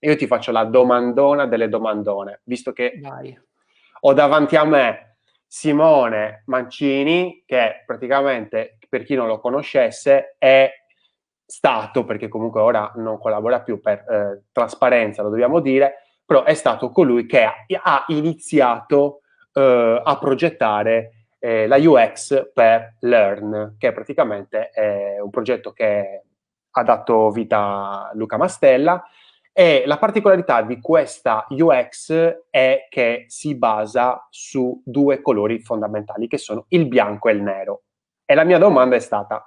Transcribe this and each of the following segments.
Io ti faccio la domandona delle domandone, visto che Vai. ho davanti a me Simone Mancini, che praticamente, per chi non lo conoscesse, è stato, perché comunque ora non collabora più per eh, trasparenza, lo dobbiamo dire, però è stato colui che ha, ha iniziato eh, a progettare eh, la UX per Learn, che praticamente è un progetto che ha dato vita a Luca Mastella e la particolarità di questa UX è che si basa su due colori fondamentali che sono il bianco e il nero. E la mia domanda è stata,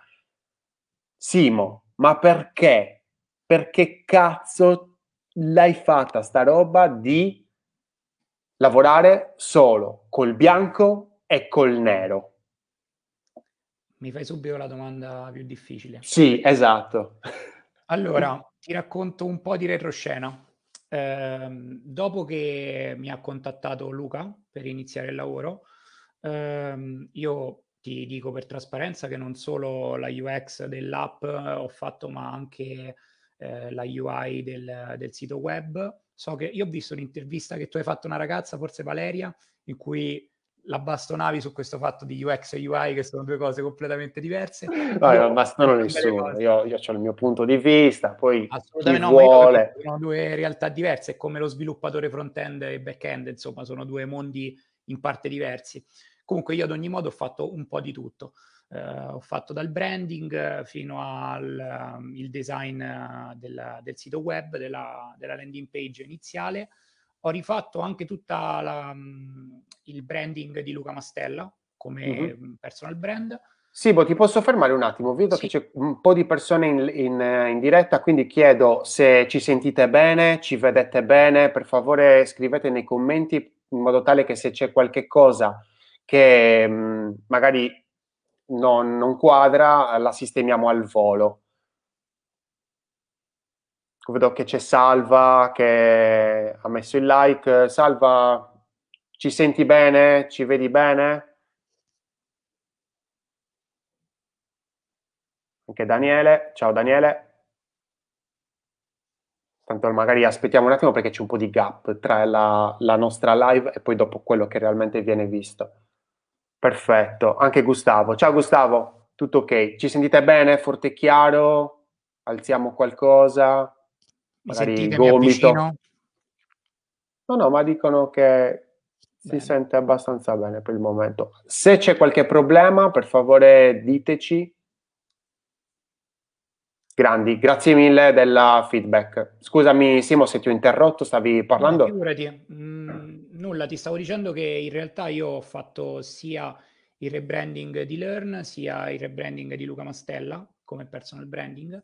Simo, ma perché? Perché cazzo l'hai fatta sta roba di lavorare solo col bianco e col nero? Mi fai subito la domanda più difficile. Sì, esatto. Allora, ti racconto un po' di retroscena. Eh, dopo che mi ha contattato Luca per iniziare il lavoro, ehm, io ti dico per trasparenza che non solo la UX dell'app ho fatto, ma anche eh, la UI del, del, sito web. So che io ho visto un'intervista che tu hai fatto a una ragazza, forse Valeria, in cui la bastonavi su questo fatto di UX e UI, che sono due cose completamente diverse. No, io non bastono nessuno, io, io, ho il mio punto di vista, poi Assolutamente chi no, vuole... sono due realtà diverse, come lo sviluppatore front-end e back-end, insomma, sono due mondi in parte diversi. Comunque io ad ogni modo ho fatto un po' di tutto. Uh, ho fatto dal branding fino al um, design uh, del, del, sito web, della, della landing page iniziale, ho rifatto anche tutta la, um, il branding di Luca Mastella come mm-hmm. personal brand. Sibo, ti posso fermare un attimo? Vedo sì. che c'è un po' di persone in, in, in, diretta, quindi chiedo se ci sentite bene, ci vedete bene, per favore scrivete nei commenti in modo tale che se c'è qualche cosa che mh, mm, magari non, non quadra, la sistemiamo al volo vedo che c'è Salva che ha messo il like. Salva, ci senti bene? Ci vedi bene? Anche Daniele. Ciao Daniele. Tanto magari aspettiamo un attimo perché c'è un po' di gap tra la, la nostra live e poi dopo quello che realmente viene visto. Perfetto. Anche Gustavo. Ciao Gustavo, tutto ok? Ci sentite bene? Forte e chiaro? Alziamo qualcosa? Magari gomito. No, no, ma dicono che si sente abbastanza bene per il momento. Se c'è qualche problema, per favore diteci. Grandi, grazie mille della feedback. Scusami Simo se ti ho interrotto, stavi parlando? No, figurati, mm, nulla, ti stavo dicendo che in realtà io ho fatto sia il rebranding di Learn, sia il rebranding di Luca Mastella come personal branding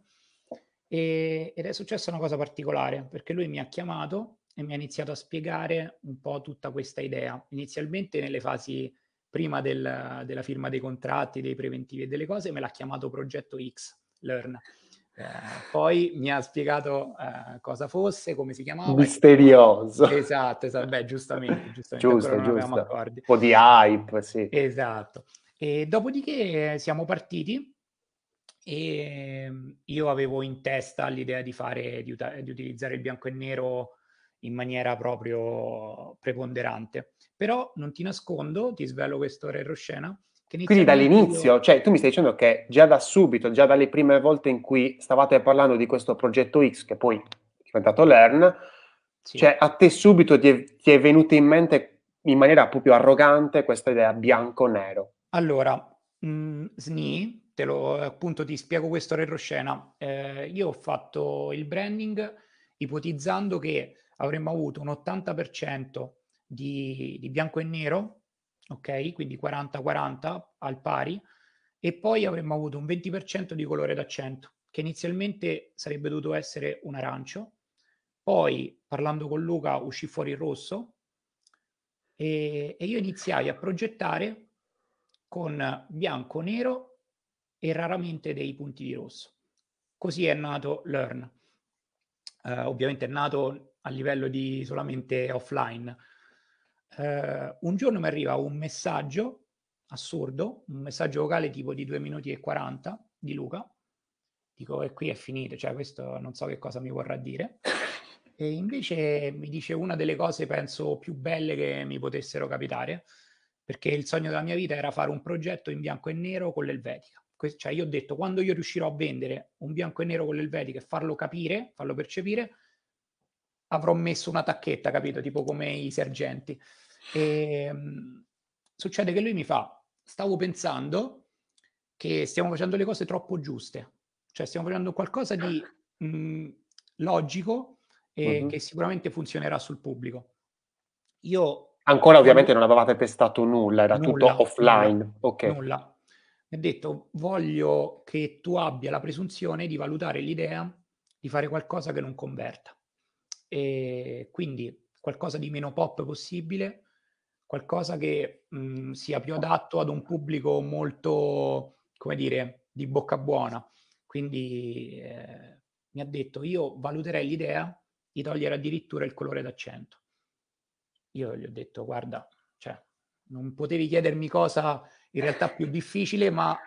e, ed è successa una cosa particolare perché lui mi ha chiamato e mi ha iniziato a spiegare un po' tutta questa idea. Inizialmente nelle fasi prima del, della firma dei contratti, dei preventivi e delle cose, me l'ha chiamato Progetto X, Learn. Eh, poi mi ha spiegato eh, cosa fosse, come si chiamava. Misterioso. Esatto, esatto. Beh, giustamente, giustamente. giusto, giusto. Un po' di hype, sì. Esatto. E dopodiché siamo partiti e ehm, io avevo in testa l'idea di fare, di, di utilizzare il bianco e nero in maniera proprio preponderante. Però non ti nascondo, ti svelo questo retroscena. Quindi dall'inizio, io... cioè tu mi stai dicendo che già da subito, già dalle prime volte in cui stavate parlando di questo progetto X, che poi è diventato Learn, sì. cioè a te subito ti è, ti è venuta in mente in maniera proprio arrogante questa idea bianco-nero. Allora, mh, mm, SNI te lo appunto ti spiego questo retroscena. Eh, io ho fatto il branding ipotizzando che avremmo avuto un 80% di, di bianco e nero, ok? Quindi 40-40 al pari, e poi avremmo avuto un 20% di colore d'accento, che inizialmente sarebbe dovuto essere un arancio. Poi, parlando con Luca, uscì fuori il rosso e, e io iniziai a progettare con bianco, nero e raramente dei punti di rosso. Così è nato Learn. Uh, ovviamente è nato a livello di solamente offline. Uh, un giorno mi arriva un messaggio assurdo, un messaggio vocale tipo di 2 minuti e 40 di Luca. Dico, e qui è finito, cioè questo non so che cosa mi vorrà dire. E invece mi dice una delle cose, penso, più belle che mi potessero capitare, perché il sogno della mia vita era fare un progetto in bianco e nero con l'Elvetica. Cioè io ho detto, quando io riuscirò a vendere un bianco e nero con l'Elvetica e farlo capire, farlo percepire, avrò messo una tacchetta, capito? Tipo come i sergenti. E, mh, succede che lui mi fa, stavo pensando che stiamo facendo le cose troppo giuste, cioè stiamo facendo qualcosa di mh, logico e Mhm. che sicuramente funzionerà sul pubblico. Io Ancora ovviamente non avevate testato nulla, era nulla, tutto offline. Ok. nulla. Mi ha detto, voglio che tu abbia la presunzione di valutare l'idea di fare qualcosa che non converta. E quindi qualcosa di meno pop possibile, qualcosa che mh, sia più adatto ad un pubblico molto, come dire, di bocca buona. Quindi eh, mi ha detto, io valuterei l'idea di togliere addirittura il colore d'accento. Io gli ho detto, guarda, cioè, non potevi chiedermi cosa in realtà più difficile, ma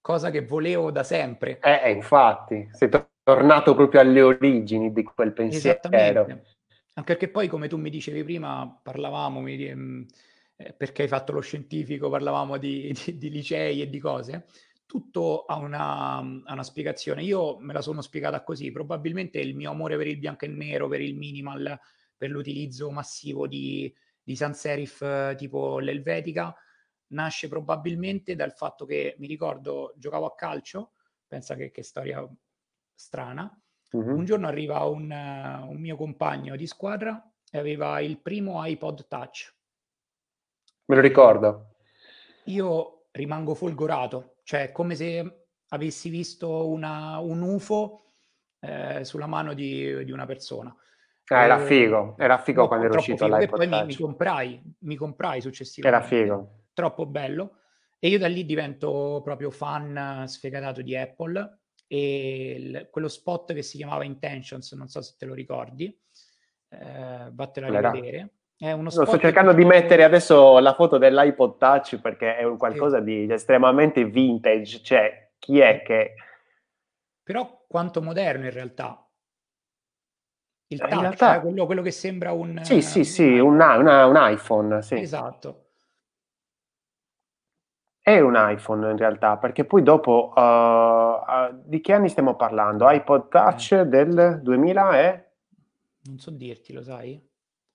cosa che volevo da sempre. Eh, eh, infatti, sei to- tornato proprio alle origini di quel pensiero. Esattamente. Anche perché poi, come tu mi dicevi prima, parlavamo, mi mh, eh, perché hai fatto lo scientifico, parlavamo di, di- di licei e di cose. Tutto ha una, ha una spiegazione. Io me la sono spiegata così. Probabilmente il mio amore per il bianco e nero, per il minimal, per l'utilizzo massivo di, di sans serif eh, tipo l'Elvetica, nasce probabilmente dal fatto che mi ricordo giocavo a calcio, pensa che, che storia strana. Mhm. Un giorno arriva un, eh, un mio compagno di squadra e aveva il primo iPod Touch. Me lo ricordo. Io rimango folgorato, cioè come se avessi visto una- un UFO eh, sulla mano di, di una persona. Ah, era E- figo, era figo troppo- quando era troppo uscito figo. E l'iPod poi mi, mi Touch. comprai, mi comprai Era successivamente. figo. Troppo bello. E io da lì divento proprio fan eh, sfegatato di Apple. E il- quello spot che si chiamava Intentions, non so se te lo ricordi, eh, vattelo a rivedere. È uno No, spot sto cercando di mettere adesso la foto dell'iPod Touch perché è un qualcosa di estremamente vintage. Cioè, chi è che... Però quanto moderno in realtà. Il In touch, realtà- eh, quello, quello che sembra un... Sì, sì, sì, un, una- un iPhone, sì. Esatto. È un iPhone in realtà, perché poi dopo... uh, uh, di che anni stiamo parlando? iPod Touch Eh. del 2000 e... Non so dirti, lo sai?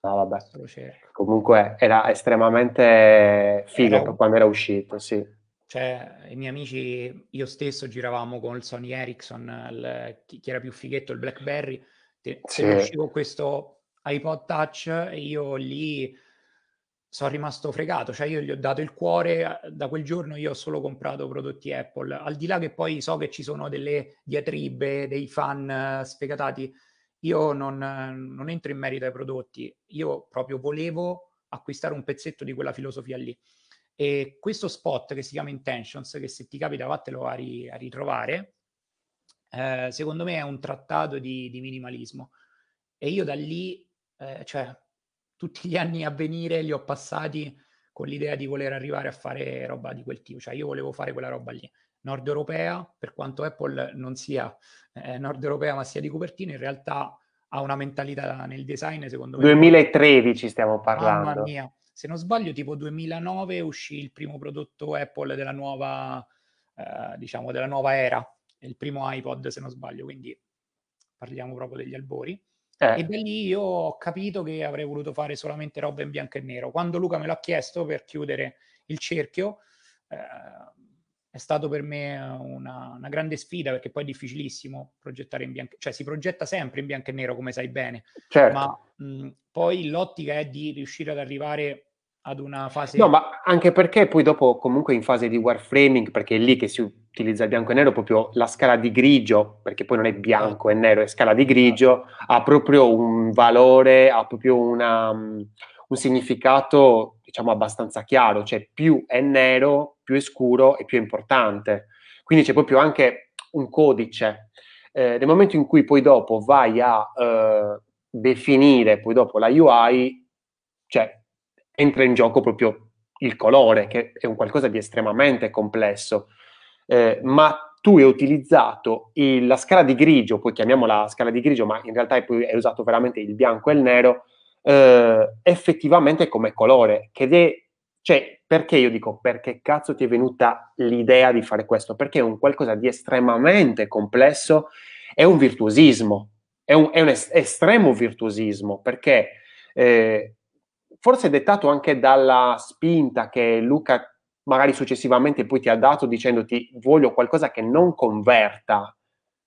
No, vabbè. Lo cerco. Comunque era estremamente figo Era- quando era uscito, sì. Cioè, i miei amici, io stesso giravamo con il Sony Ericsson, il- chi, era più fighetto, il BlackBerry, te, Sì. uscivo questo iPod Touch e io lì sono rimasto fregato, cioè io gli ho dato il cuore, da quel giorno io ho solo comprato prodotti Apple, al di là che poi so che ci sono delle diatribe, dei fan eh, sfegatati, io non, non entro in merito ai prodotti, io proprio volevo acquistare un pezzetto di quella filosofia lì. E questo spot che si chiama Intentions, che se ti capita vattelo a, ri- a ritrovare, eh, secondo me è un trattato di, di minimalismo. E io da lì, eh, cioè, tutti gli anni a venire li ho passati con l'idea di voler arrivare a fare roba di quel tipo. Cioè, io volevo fare quella roba lì. Nord europea, per quanto Apple non sia eh, nord europea ma sia di copertina, in realtà ha una mentalità nel design, secondo me. 2013 stiamo Mamma parlando. mia, se non sbaglio, tipo 2009 uscì il primo prodotto Apple della nuova, eh, diciamo, della nuova era, il primo iPod, se non sbaglio, quindi parliamo proprio degli albori. E Eh, da lì io ho capito che avrei voluto fare solamente roba in bianco e nero. Quando Luca me l'ha chiesto per chiudere il cerchio, eh, è stato per me una, una grande sfida perché poi è difficilissimo progettare in bianco, cioè si progetta sempre in bianco e nero, come sai bene, certo. ma mh, poi l'ottica è di riuscire ad arrivare ad una fase No, ma anche perché poi dopo comunque in fase di warframing, perché è lì che si utilizza il bianco e nero, proprio la scala di grigio, perché poi non è bianco e nero, è scala di grigio, ha proprio un valore, ha proprio una, um, un significato, diciamo, abbastanza chiaro, cioè più è nero, più è scuro e più è importante. Quindi c'è proprio anche un codice. Eh, nel momento in cui poi dopo vai a eh, definire poi dopo la UI, cioè entra in gioco proprio il colore, che è un qualcosa di estremamente complesso. Eh, ma tu hai utilizzato il, la scala di grigio, poi chiamiamola scala di grigio, ma in realtà poi hai usato veramente il bianco e il nero, eh, effettivamente come colore, che è, cioè, perché io dico, perché cazzo ti è venuta l'idea di fare questo? Perché è un qualcosa di estremamente complesso, è un virtuosismo, è un, è un es- estremo virtuosismo, perché eh, forse dettato anche dalla spinta che Luca magari successivamente poi ti ha dato dicendoti voglio qualcosa che non converta,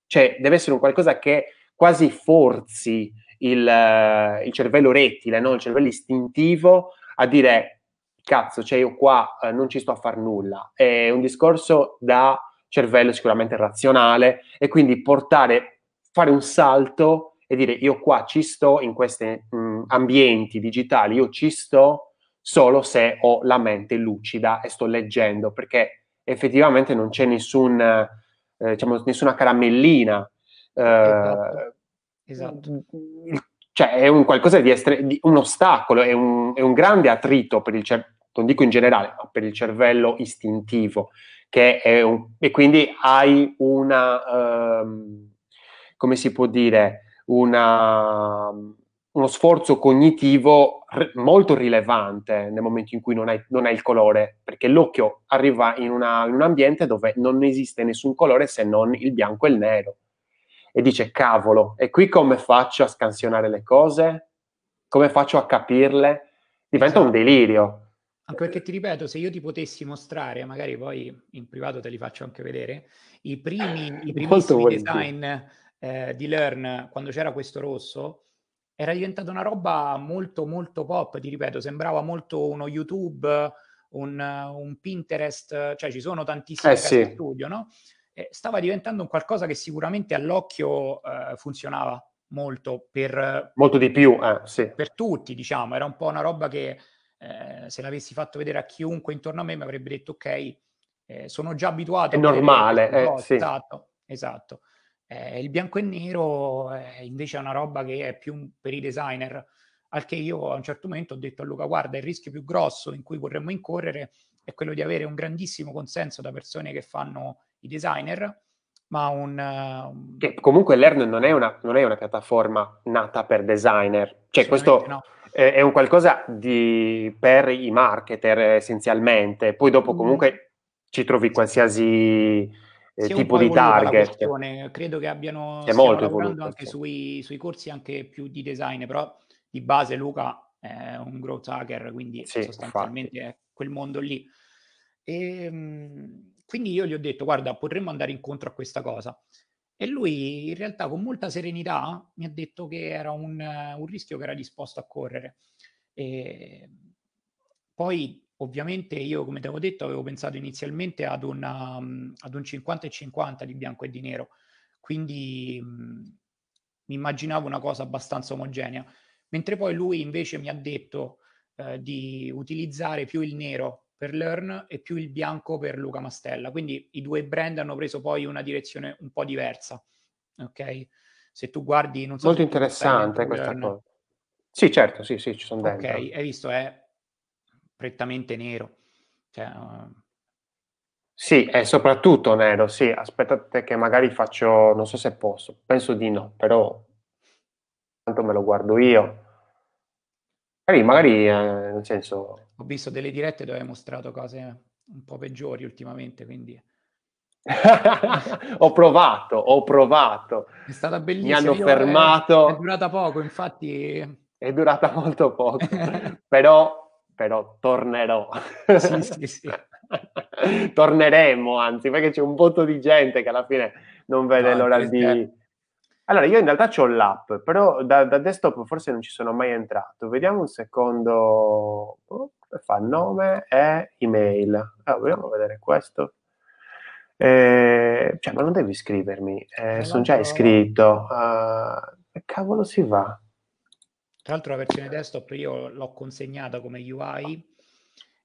cioè deve essere un qualcosa che quasi forzi il, uh, il cervello rettile, no? il cervello istintivo a dire cazzo, cioè io qua uh, non ci sto a far nulla. È un discorso da cervello sicuramente razionale e quindi portare, fare un salto e dire io qua ci sto in questi mh, ambienti digitali, io ci sto solo se ho la mente lucida e sto leggendo, perché effettivamente non c'è nessun, eh, diciamo, nessuna caramellina. Eh, esatto. esatto. Cioè è un qualcosa di, estre- di un ostacolo, è un, è un, grande attrito per il cervello, non dico in generale, ma per il cervello istintivo, che è un, e quindi hai una, um, come si può dire, una uno sforzo cognitivo r- molto rilevante nel momento in cui non hai, non hai il colore, perché l'occhio arriva in, una, in, un ambiente dove non esiste nessun colore se non il bianco e il nero. E dice, cavolo, e qui come faccio a scansionare le cose? Come faccio a capirle? Diventa esatto. un delirio. Anche perché ti ripeto, se io ti potessi mostrare, magari poi in privato te li faccio anche vedere, i primi, i primissimi design eh, di Learn, quando c'era questo rosso, era diventata una roba molto molto pop, ti ripeto, sembrava molto uno YouTube, un, un Pinterest, cioè ci sono tantissime eh, sì. studio, no? E stava diventando un qualcosa che sicuramente all'occhio eh, funzionava molto per... Molto di più, eh, sì. Per tutti, diciamo, era un po' una roba che eh, se l'avessi fatto vedere a chiunque intorno a me mi avrebbe detto ok, eh, sono già abituato. È normale, eh, sì. Esatto, esatto. Eh, il bianco e nero eh, invece è una roba che è più per i designer, al che io a un certo momento ho detto a Luca, guarda, il rischio più grosso in cui vorremmo incorrere è quello di avere un grandissimo consenso da persone che fanno i designer, ma un... un... Che comunque Learn non è, una, non è una piattaforma nata per designer, cioè questo... No. è un qualcosa di, per i marketer essenzialmente, poi dopo comunque mm. ci trovi qualsiasi eh, tipo di target. Credo che abbiano è molto lavorando anche sui, sui, corsi anche più di design, però di base Luca è un growth hacker, quindi sì, sostanzialmente infatti. è quel mondo lì. E, ehm, quindi io gli ho detto, guarda, potremmo andare incontro a questa cosa. E lui in realtà con molta serenità mi ha detto che era un, un rischio che era disposto a correre. E poi Ovviamente io, come ti avevo detto, avevo pensato inizialmente ad, una, ad un 50 e 50 di bianco e di nero, quindi mh, mi immaginavo una cosa abbastanza omogenea, mentre poi lui invece mi ha detto eh, di utilizzare più il nero per Learn e più il bianco per Luca Mastella, quindi i due brand hanno preso poi una direzione un po' diversa, ok? Se tu guardi, non so Molto interessante questa Learn. cosa. Sì, certo, sì, sì, ci sono dentro. Ok, hai visto, è prettamente nero. Cioè, uh... Sì, è soprattutto nero, sì. Aspettate che magari faccio, non so se posso, penso di no, però tanto me lo guardo io. Magari, magari eh, nel senso... Ho visto delle dirette dove hai mostrato cose un po' peggiori ultimamente, quindi... ho provato, ho provato. È stata bellissima. Mi hanno io, fermato. È, è durata poco, infatti. È durata molto poco, però però tornerò. Sì, sì, sì. Torneremo, anzi, perché c'è un botto di gente che alla fine non vede no, l'ora di... Allora, io in realtà ho l'app, però da, da, desktop forse non ci sono mai entrato. Vediamo un secondo. Oh, come fa? Nome e email. Ah, vogliamo vedere questo. Eh, cioè, ma non devi iscrivermi. Eh, sono già iscritto. Uh, che cavolo si va? Tra l'altro la versione desktop io l'ho consegnata come UI,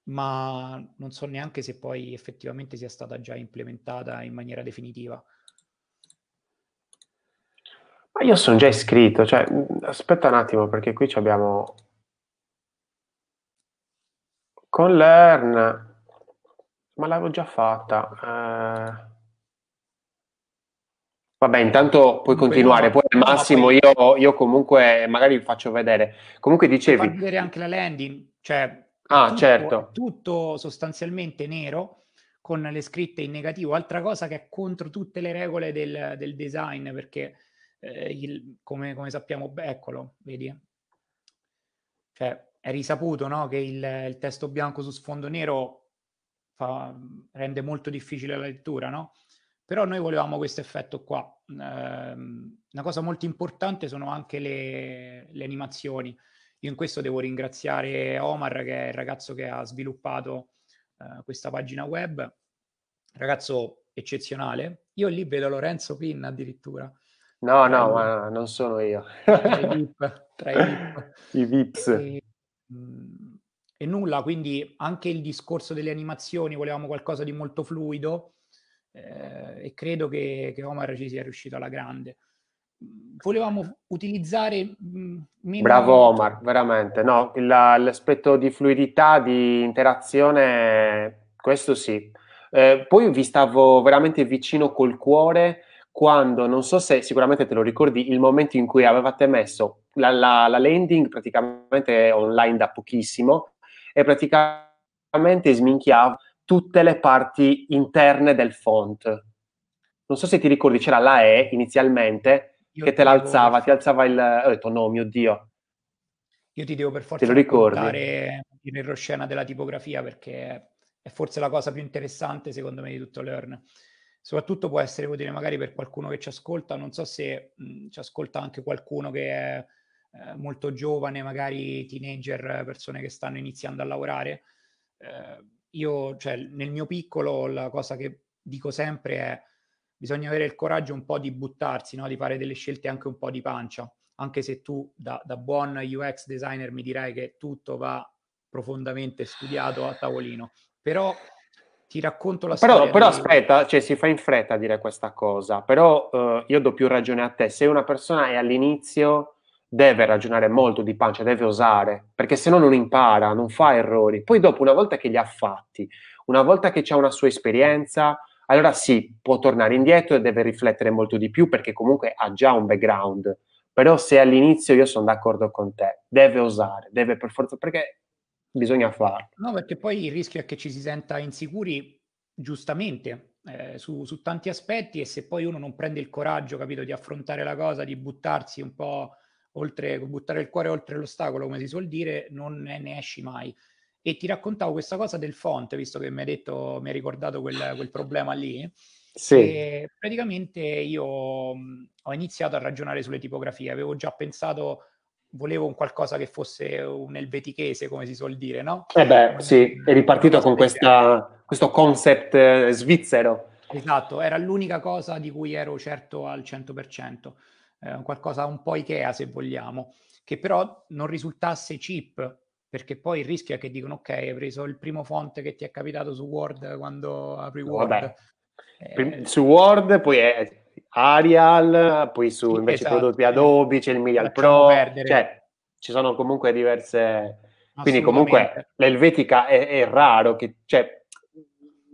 ma non so neanche se poi effettivamente sia stata già implementata in maniera definitiva. Ma io sono già iscritto, cioè aspetta un attimo perché qui abbiamo con Learn, ma l'avevo già fatta. Eh... Vabbè, intanto puoi continuare, poi al massimo io, io, comunque magari vi faccio vedere. Comunque dicevi... Far vedere anche la landing, cioè ah, tutto, certo. tutto sostanzialmente nero con le scritte in negativo, altra cosa che è contro tutte le regole del, del design, perché eh, il, come, come, sappiamo, eccolo, vedi? Cioè, è risaputo no? che il, il, testo bianco su sfondo nero fa, rende molto difficile la lettura, no? Però noi volevamo questo effetto qua. Eh, una cosa molto importante sono anche le, le, animazioni. Io in questo devo ringraziare Omar, che è il ragazzo che ha sviluppato eh, questa pagina web. Ragazzo eccezionale. Io lì vedo Lorenzo Pin addirittura. No, no, ma non sono io. Tra i VIP. Tra i, VIP. I VIPs. E, e nulla, quindi anche il discorso delle animazioni, volevamo qualcosa di molto fluido eh, e credo che, che, Omar ci sia riuscito alla grande. Volevamo utilizzare... Mh, meno... Bravo Omar, veramente. No, la, l'aspetto di fluidità, di interazione, questo sì. Eh, poi vi stavo veramente vicino col cuore quando, non so se sicuramente te lo ricordi, il momento in cui avevate messo la, la, la landing praticamente online da pochissimo e praticamente sminchiava tutte le parti interne del font. Non so se ti ricordi, c'era la E inizialmente Io che te l'alzava, ti alzava il... Ho detto no, mio Dio. Io ti devo per forza te lo raccontare il retroscena della tipografia perché è forse la cosa più interessante secondo me di tutto Learn. Soprattutto può essere utile magari per qualcuno che ci ascolta, non so se mh, ci ascolta anche qualcuno che è eh, molto giovane, magari teenager, persone che stanno iniziando a lavorare. Eh, io, cioè, nel mio piccolo, la cosa che dico sempre è bisogna avere il coraggio un po' di buttarsi, no? di fare delle scelte anche un po' di pancia, anche se tu da, da buon UX designer mi dirai che tutto va profondamente studiato a tavolino, però ti racconto la però, storia. Però di... aspetta, cioè si fa in fretta a dire questa cosa, però uh, io do più ragione a te, se una persona è all'inizio deve ragionare molto di pancia, deve osare, perché se no non impara, non fa errori. Poi dopo, una volta che li ha fatti, una volta che ha una sua esperienza, allora sì, può tornare indietro e deve riflettere molto di più perché comunque ha già un background. Però se all'inizio io sono d'accordo con te, deve osare, deve per forza, perché bisogna farlo. No, perché poi il rischio è che ci si senta insicuri, giustamente, eh, su, su tanti aspetti e se poi uno non prende il coraggio, capito, di affrontare la cosa, di buttarsi un po' oltre buttare il cuore oltre l'ostacolo, come si suol dire, non ne, esci mai. E ti raccontavo questa cosa del font, visto che mi hai detto, mi hai ricordato quel, quel problema lì. Sì. Praticamente io ho iniziato a ragionare sulle tipografie, avevo già pensato, volevo un qualcosa che fosse un elvetichese, come si suol dire, no? Eh beh, sì, è ripartito con questa, questo concept eh, svizzero. Esatto, era l'unica cosa di cui ero certo al 100% eh, qualcosa un po' Ikea se vogliamo, che però non risultasse cheap, perché poi il rischio è che dicono ok, hai preso il primo font che ti è capitato su Word quando apri Word. Eh, su Word, poi è Arial, poi su sì, invece esatto. prodotti Adobe c'è il Medial Pro, perdere. cioè ci sono comunque diverse... Quindi comunque l'Elvetica è, è raro che... Cioè,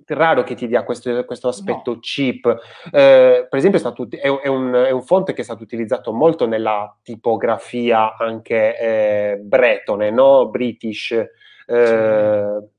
raro che ti dia questo, questo aspetto no. cheap. Eh, per esempio, è, stato, è, è, un, è, un, font che è stato utilizzato molto nella tipografia anche eh, bretone, no? British. Eh,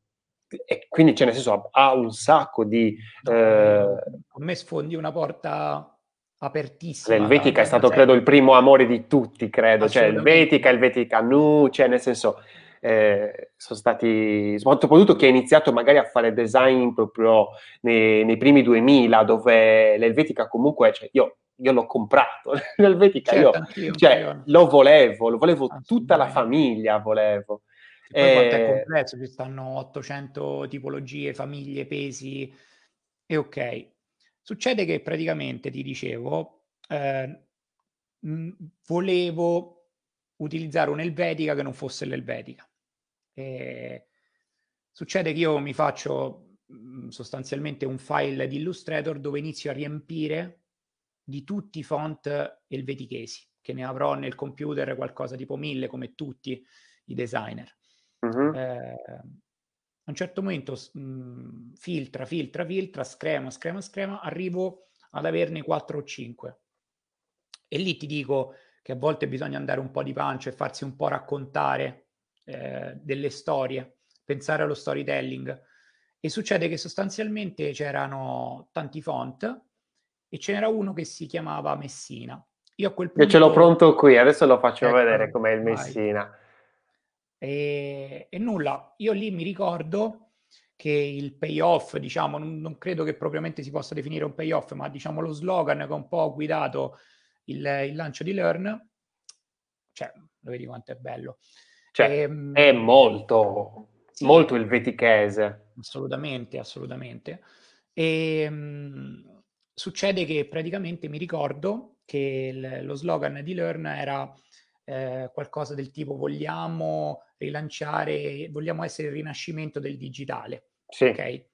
e quindi, cioè, nel senso, ha un sacco di. No, eh, a me sfondi una porta apertissima. L'Helvetica è stato, credo, il primo amore di tutti, credo. Cioè, Helvetica, Helvetica Nu, cioè, nel senso eh, sono stati, soprattutto chi ha iniziato magari a fare design proprio nei, nei primi 2000, dove l'Helvetica comunque, cioè io, io l'ho comprato, l'Helvetica certo, io, cioè, lo volevo, lo volevo tutta la famiglia, volevo. E poi quanto è eh, complesso, ci stanno 800 tipologie, famiglie, pesi, e ok. Succede che praticamente, ti dicevo, eh, volevo utilizzare un'elvetica che non fosse l'elvetica. E succede che io mi faccio mhmm, sostanzialmente un file di Illustrator dove inizio a riempire di tutti i font elvetichesi, che ne avrò nel computer qualcosa tipo mille come tutti i designer. Uh-huh. Eh, a un certo momento mh, mhmm, filtra, filtra, filtra, screma, screma, screma, arrivo ad averne 4 o 5. E lì ti dico che a volte bisogna andare un po' di pancia e farsi un po' raccontare eh, delle storie, pensare allo storytelling. E succede che sostanzialmente c'erano tanti font e ce n'era uno che si chiamava Messina. Io a quel punto... Io ce l'ho pronto qui, adesso lo faccio ecco, vedere com'è il Messina. E, e, nulla, io lì mi ricordo che il payoff, diciamo, non, non, credo che propriamente si possa definire un payoff, ma diciamo lo slogan che ha un po' guidato il, il lancio di Learn, cioè, lo vedi quanto è bello. Cioè, e, ehm, è molto, sì, molto il vetichese. Assolutamente, assolutamente. E mh, succede che praticamente mi ricordo che il, lo slogan di Learn era eh, qualcosa del tipo vogliamo rilanciare, vogliamo essere il rinascimento del digitale. Sì. Ok?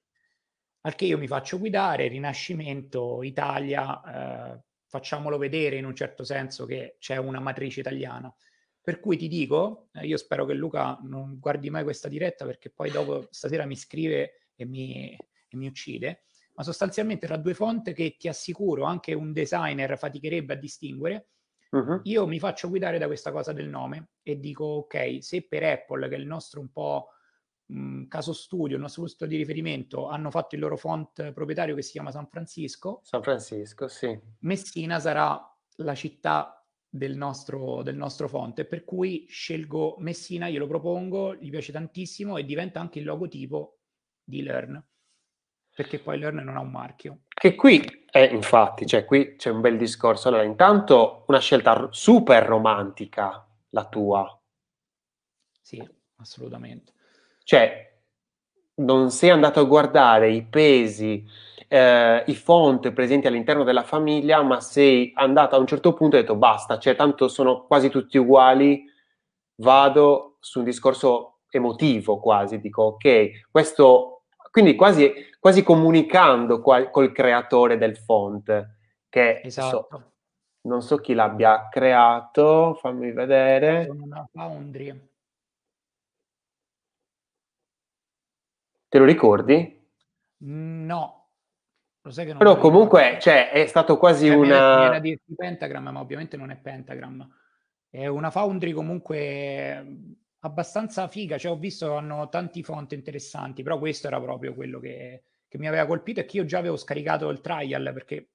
Al che io mi faccio guidare, Rinascimento, Italia, eh, facciamolo vedere in un certo senso che c'è una matrice italiana. Per cui ti dico, eh, io spero che Luca non guardi mai questa diretta perché poi dopo stasera mi scrive e mi, e mi uccide, ma sostanzialmente tra due fonti che ti assicuro anche un designer faticherebbe a distinguere, uh-huh. io mi faccio guidare da questa cosa del nome e dico ok, se per Apple, che è il nostro un po' mh, caso studio, il nostro posto di riferimento, hanno fatto il loro font proprietario che si chiama San Francisco, San Francisco, sì. Messina sarà la città del nostro, del nostro fonte, per cui scelgo Messina, glielo propongo, gli piace tantissimo e diventa anche il logotipo di Learn perché poi Learn non ha un marchio. Che qui è infatti, cioè qui c'è un bel discorso. Allora, intanto una scelta super romantica la tua. Sì, assolutamente. Cioè, non sei andato a guardare i pesi, eh, i font presenti all'interno della famiglia, ma sei andato a un certo punto e hai detto basta, cioè tanto sono quasi tutti uguali, vado su un discorso emotivo quasi, dico ok, questo quindi quasi, quasi comunicando qual, col creatore del font, che esatto. so, non so chi l'abbia creato, fammi vedere. Sono una Foundry. Te lo ricordi? No, lo sai che non Però comunque cioè, è stato quasi cioè, una... Viene a dirti Pentagram, ma ovviamente non è Pentagram. È una Foundry comunque abbastanza figa, cioè ho visto hanno tanti font interessanti, però questo era proprio quello che, che mi aveva colpito e che io già avevo scaricato il trial perché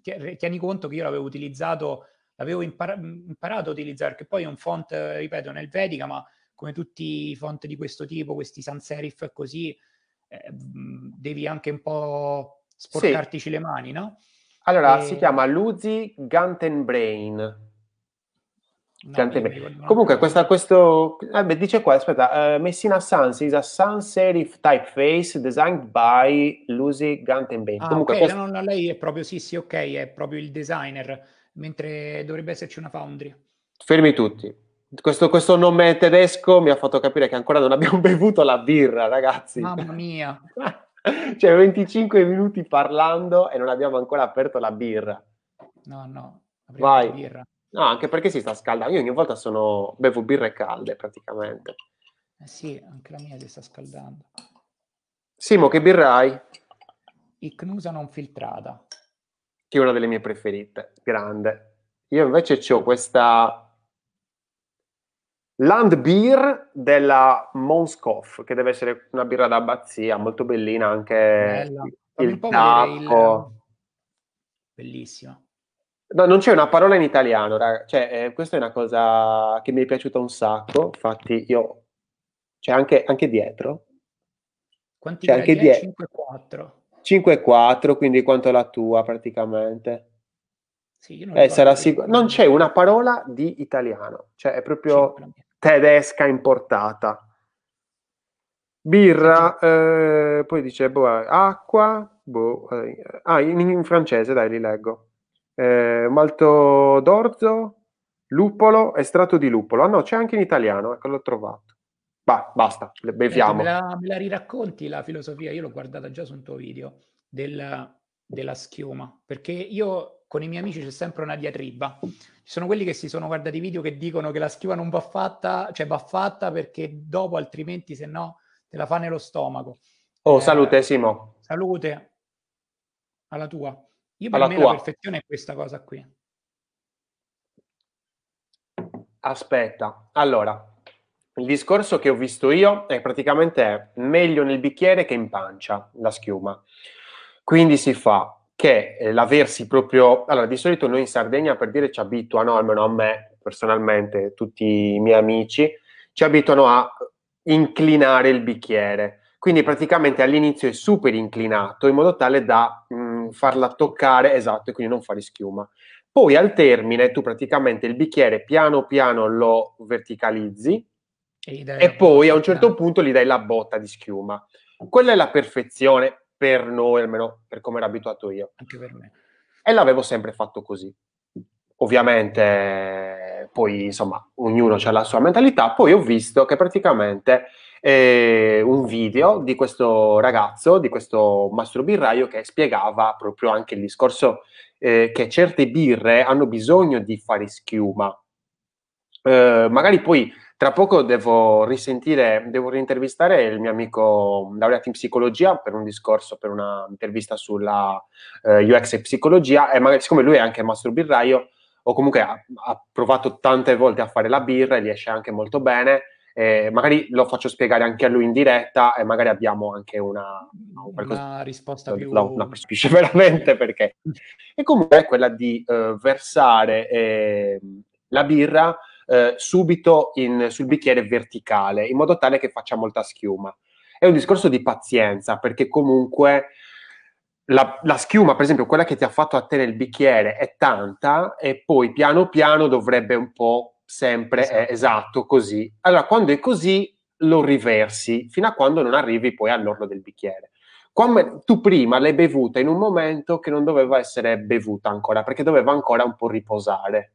tieni conto che io l'avevo utilizzato, l'avevo impara- imparato a utilizzare, perché poi è un font, ripeto, nel Vedica, ma come tutti i font di questo tipo, questi sans serif così, eh, devi anche un po' sporcartici sì. le mani, no? Allora, e... si chiama Luzi Gantenbrain No, Comunque, questa, questo eh, beh, dice qua: aspetta, uh, Messina Sans is a sans serif typeface designed by Lucy Gantenbein. Ah, Comunque, okay, questo... no, lei è proprio sì, sì, ok, è proprio il designer, mentre dovrebbe esserci una foundry. Fermi tutti. Questo, questo nome tedesco mi ha fatto capire che ancora non abbiamo bevuto la birra, ragazzi. Mamma mia. cioè, 25 minuti parlando e non abbiamo ancora aperto la birra. No, no, Vai. birra. No, anche perché si sta scaldando. Io ogni volta sono bevo birre calde praticamente. Eh sì, anche la mia si sta scaldando. Simo, che birra hai? Icnusa non filtrata. Che è una delle mie preferite, grande. Io invece ho questa Land Beer della Monskoff, che deve essere una birra d'abbazia, molto bellina anche Bella. il tappo. Il... Bellissima. No, non c'è una parola in italiano, raga. Cioè, eh, questa è una cosa che mi è piaciuta un sacco. Infatti, io c'è anche, anche dietro. Quanti c'è anche dietro 5 4. 5 4, quindi quanto la tua praticamente. Sì, non, eh, sarà sicuro. non c'è una parola di italiano, cioè è proprio tedesca importata. Birra, eh, poi dice boh, acqua, boh, eh, ah, in, in francese, dai, li leggo eh, malto d'orzo, luppolo, estratto di luppolo. Ah no, c'è anche in italiano, ecco, l'ho trovato. Bah, basta, le beviamo. Me la, me la, riracconti la filosofia? Io l'ho guardata già su un tuo video del, della schiuma, perché io con i miei amici c'è sempre una diatriba. Ci sono quelli che si sono guardati i video che dicono che la schiuma non va fatta, cioè va fatta perché dopo altrimenti se no te la fa nello stomaco. Oh, eh, salute Simo. Salute alla tua. Io per me tua... la perfezione è questa cosa qui. Aspetta, allora, il discorso che ho visto io è praticamente meglio nel bicchiere che in pancia la schiuma. Quindi si fa che eh, l'aversi proprio... Allora, di solito noi in Sardegna, per dire, ci abituano, almeno a me personalmente, tutti i miei amici, ci abituano a inclinare il bicchiere. Quindi praticamente all'inizio è super inclinato in modo tale da mh, mm, farla toccare, esatto, e quindi non fare schiuma. Poi al termine tu praticamente il bicchiere piano piano lo verticalizzi e, e poi a un certo punto gli dai la botta di schiuma. Quella è la perfezione per noi, almeno per come ero abituato io. Anche per me. E l'avevo sempre fatto così. Ovviamente, poi insomma, ognuno ha la sua mentalità. Poi ho visto che praticamente eh, un video di questo ragazzo, di questo mastro birraio, che spiegava proprio anche il discorso eh, che certe birre hanno bisogno di fare schiuma. Eh, magari poi tra poco devo risentire, devo rintervistare il mio amico laureato in psicologia per un discorso, per una intervista sulla eh, UX e psicologia e magari siccome lui è anche mastro birraio o comunque ha, ha, provato tante volte a fare la birra e riesce anche molto bene, eh, magari lo faccio spiegare anche a lui in diretta e magari abbiamo anche una, una risposta più... No, no, capisce veramente perché. E comunque è quella di uh, versare eh, la birra eh, subito in, sul bicchiere verticale, in modo tale che faccia molta schiuma. È un discorso di pazienza, perché comunque la, la, schiuma, per esempio, quella che ti ha fatto a te nel bicchiere è tanta e poi piano piano dovrebbe un po' sempre, esatto, eh, esatto così. Allora, quando è così, lo riversi fino a quando non arrivi poi all'orlo del bicchiere. Come tu prima l'hai bevuta in un momento che non doveva essere bevuta ancora, perché doveva ancora un po' riposare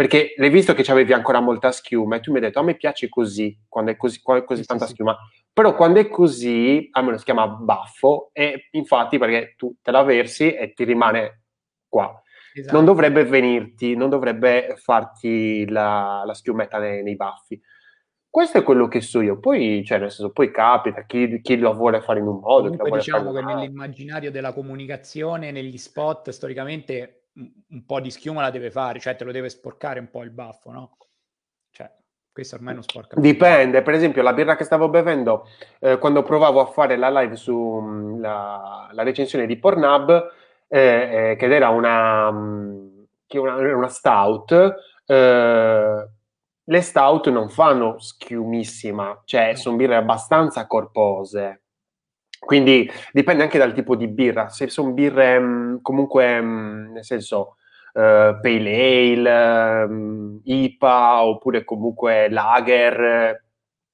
perché l'hai visto che avevi ancora molta schiuma e tu mi hai detto a me piace così, quando è così, quando è così sì, tanta sì, schiuma, però quando è così, a me lo si chiama baffo e infatti perché tu te la versi e ti rimane qua. Esatto. Non dovrebbe venirti, non dovrebbe farti la, la schiumetta nei, nei, baffi. Questo è quello che so io, poi, cioè, nel senso, poi capita chi, chi lo vuole fare in un modo. Comunque diciamo che nell'immaginario della comunicazione, negli spot, storicamente un po' di schiuma la deve fare, cioè te lo deve sporcare un po' il baffo, no? Cioè, questo ormai non sporca. Dipende, per esempio la birra che stavo bevendo, eh, quando provavo a fare la live sulla mm, la recensione di Pornhub, eh, eh, che era una, mm, che una, una stout, eh, le stout non fanno schiumissima, cioè sono birre abbastanza corpose. Quindi dipende anche dal tipo di birra. Se sono birre mh, mm, comunque, mh, mm, nel senso, uh, pale ale, um, IPA oppure comunque lager,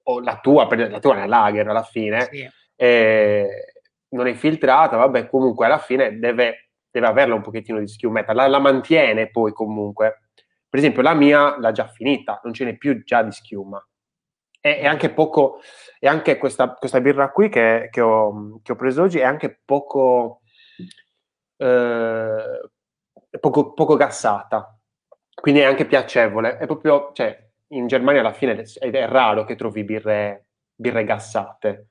o la tua, per, la tua è una lager alla fine, sì. eh, non è filtrata, vabbè, comunque alla fine deve, deve averla un pochettino di schiumetta, la, la mantiene poi comunque. Per esempio la mia l'ha già finita, non ce n'è più già di schiuma è, è anche poco, e anche questa, questa birra qui che, che, ho, che, ho, preso oggi è anche poco, eh, poco, poco gassata, quindi è anche piacevole. È proprio, cioè, in Germania alla fine è, è raro che trovi birre, birre gassate.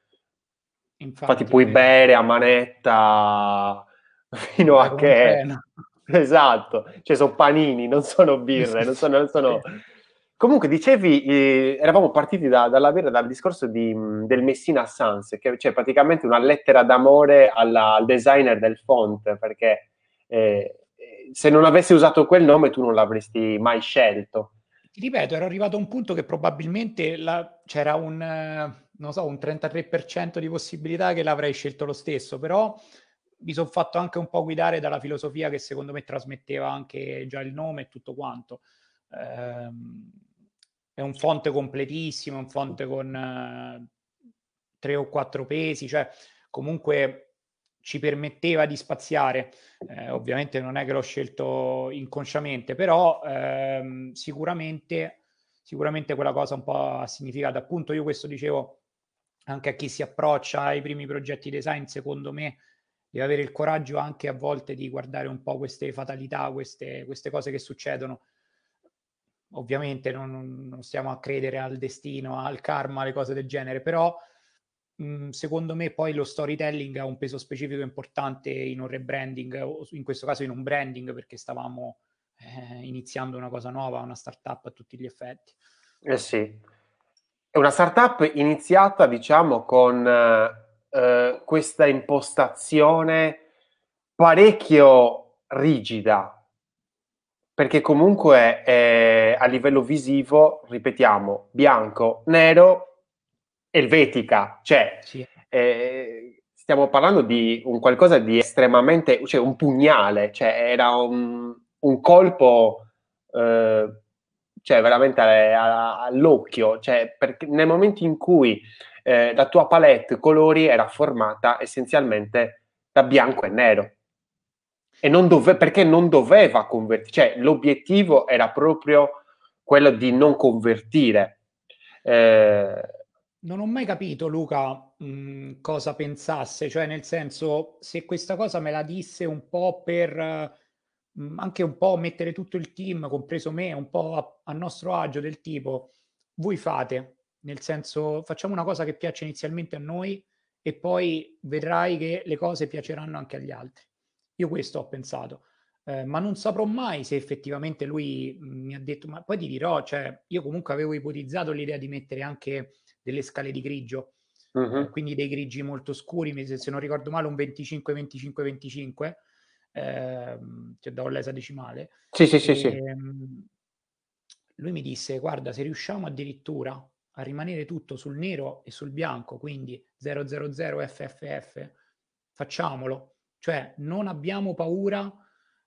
Infatti, Infatti puoi bere a manetta fino a che... Esatto, cioè sono panini, non sono birre, non sono, non sono Comunque, dicevi, eh, eravamo partiti da, dalla vera, dal discorso di, del Messina Sans, che cioè praticamente una lettera d'amore alla, al designer del font, perché eh, se non avessi usato quel nome tu non l'avresti mai scelto. Ti ripeto, ero arrivato a un punto che probabilmente la, c'era un, non so, un 33% di possibilità che l'avrei scelto lo stesso, però mi sono fatto anche un po' guidare dalla filosofia che secondo me trasmetteva anche già il nome e tutto quanto. Ehm, è un fonte completissimo, un fonte con eh, tre o quattro pesi, cioè comunque ci permetteva di spaziare. Eh, ovviamente non è che l'ho scelto inconsciamente, però ehm, sicuramente, sicuramente quella cosa un po' ha significato. Appunto, io questo dicevo anche a chi si approccia ai primi progetti design, secondo me deve avere il coraggio anche a volte di guardare un po' queste fatalità, queste, queste cose che succedono ovviamente non, non, stiamo a credere al destino, al karma, alle cose del genere, però mh, secondo me poi lo storytelling ha un peso specifico importante in un rebranding, o in questo caso in un branding, perché stavamo eh, iniziando una cosa nuova, una startup a tutti gli effetti. Eh sì, è una startup iniziata, diciamo, con eh, questa impostazione parecchio rigida, perché comunque eh, a livello visivo, ripetiamo, bianco, nero, elvetica, cioè sì. eh, stiamo parlando di un qualcosa di estremamente, cioè un pugnale, cioè era un, un colpo eh, cioè veramente all'occhio, cioè perché nel momento in cui eh, la tua palette colori era formata essenzialmente da bianco e nero. E non dove, perché non doveva convertire, cioè l'obiettivo era proprio quello di non convertire. Eh, non ho mai capito, Luca, mh, cosa pensasse, cioè nel senso, se questa cosa me la disse un po' per mh, anche un po' mettere tutto il team, compreso me, un po' a, a nostro agio del tipo, voi fate, nel senso facciamo una cosa che piace inizialmente a noi e poi vedrai che le cose piaceranno anche agli altri. Io questo ho pensato, eh, ma non saprò mai se effettivamente lui mi ha detto, ma poi ti dirò, cioè io comunque avevo ipotizzato l'idea di mettere anche delle scale di grigio, uh-huh. quindi dei grigi molto scuri, se non ricordo male un 25-25-25, eh, cioè da l'esadecimale. Sì, sì, sì, sì. Ehm, lui mi disse, guarda, se riusciamo addirittura a rimanere tutto sul nero e sul bianco, quindi 000 FFF, facciamolo. Cioè, non abbiamo paura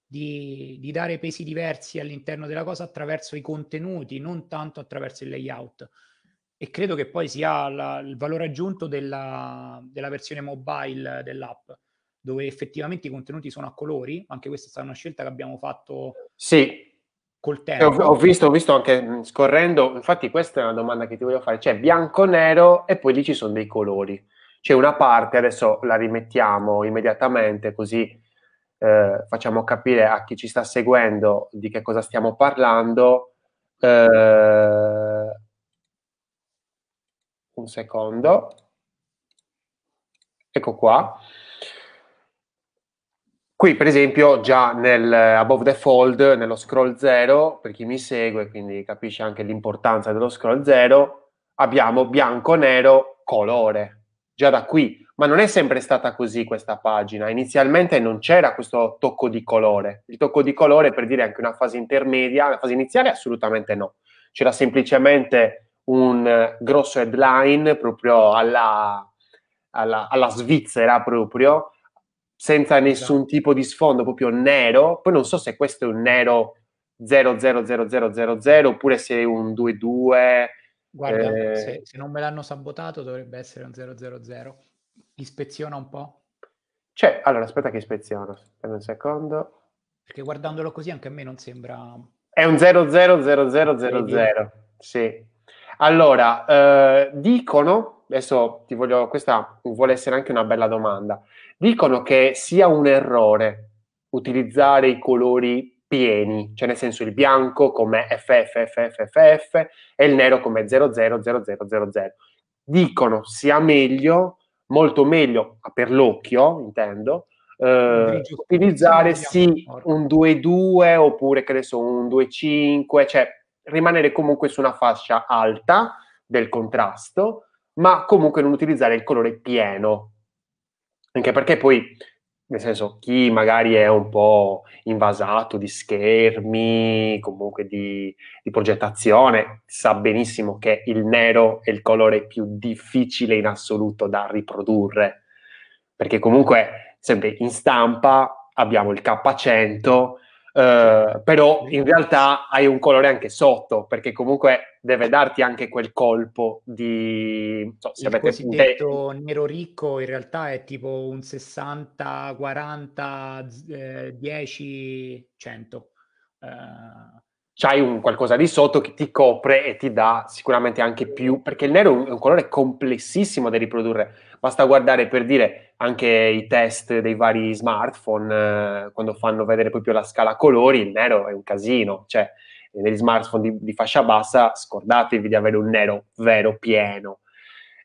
di, di, dare pesi diversi all'interno della cosa attraverso i contenuti, non tanto attraverso il layout. E credo che poi sia la, il valore aggiunto della, della versione mobile dell'app, dove effettivamente i contenuti sono a colori. Anche questa è stata una scelta che abbiamo fatto sì col tempo. Ho, ho, visto, ho visto anche scorrendo, infatti questa è una domanda che ti voglio fare, c'è bianco-nero e poi lì ci sono dei colori. C'è una parte, adesso la rimettiamo immediatamente così eh, facciamo capire a chi ci sta seguendo di che cosa stiamo parlando. Eh, un secondo. Ecco qua. Qui, per esempio, già nel above the fold, nello scroll 0, per chi mi segue, quindi capisce anche l'importanza dello scroll 0, abbiamo bianco, nero, colore. Già da qui. Ma non è sempre stata così questa pagina. Inizialmente non c'era questo tocco di colore. Il tocco di colore, per dire anche una fase intermedia, una fase iniziale assolutamente no. C'era semplicemente un grosso headline proprio alla, alla, alla Svizzera proprio, senza nessun esatto. tipo di sfondo, proprio nero. Poi non so se questo è un nero 000000 oppure se è un 22. Guarda, eh... se, se, non me l'hanno sabotato dovrebbe essere un 000. Ispeziona un po'. Cioè, allora aspetta che ispeziono, aspetta un secondo. Perché guardandolo così anche a me non sembra... È un 000000, sì. Allora, eh, dicono, adesso ti voglio, questa vuole essere anche una bella domanda, dicono che sia un errore utilizzare i colori pieni, cioè nel senso il bianco come FFFFF e il nero come 000000. Dicono sia meglio, molto meglio per l'occhio, intendo, eh, utilizzare sì un 2-2 oppure che ne so, un 2-5, cioè rimanere comunque su una fascia alta del contrasto, ma comunque non utilizzare il colore pieno, anche perché poi, nel senso, chi magari è un po' invasato di schermi, comunque di, di progettazione, sa benissimo che il nero è il colore più difficile in assoluto da riprodurre, perché comunque sempre in stampa abbiamo il K100 Uh, però in realtà hai un colore anche sotto, perché comunque deve darti anche quel colpo di... So, se il cosiddetto te... nero ricco in realtà è tipo un 60, 40, eh, 10, 100. Uh, c'hai un qualcosa di sotto che ti copre e ti dà sicuramente anche più, perché il nero è un colore complessissimo da riprodurre, basta guardare per dire anche i test dei vari smartphone, eh, quando fanno vedere proprio la scala colori, il nero è un casino, cioè negli smartphone di, di fascia bassa scordatevi di avere un nero vero pieno.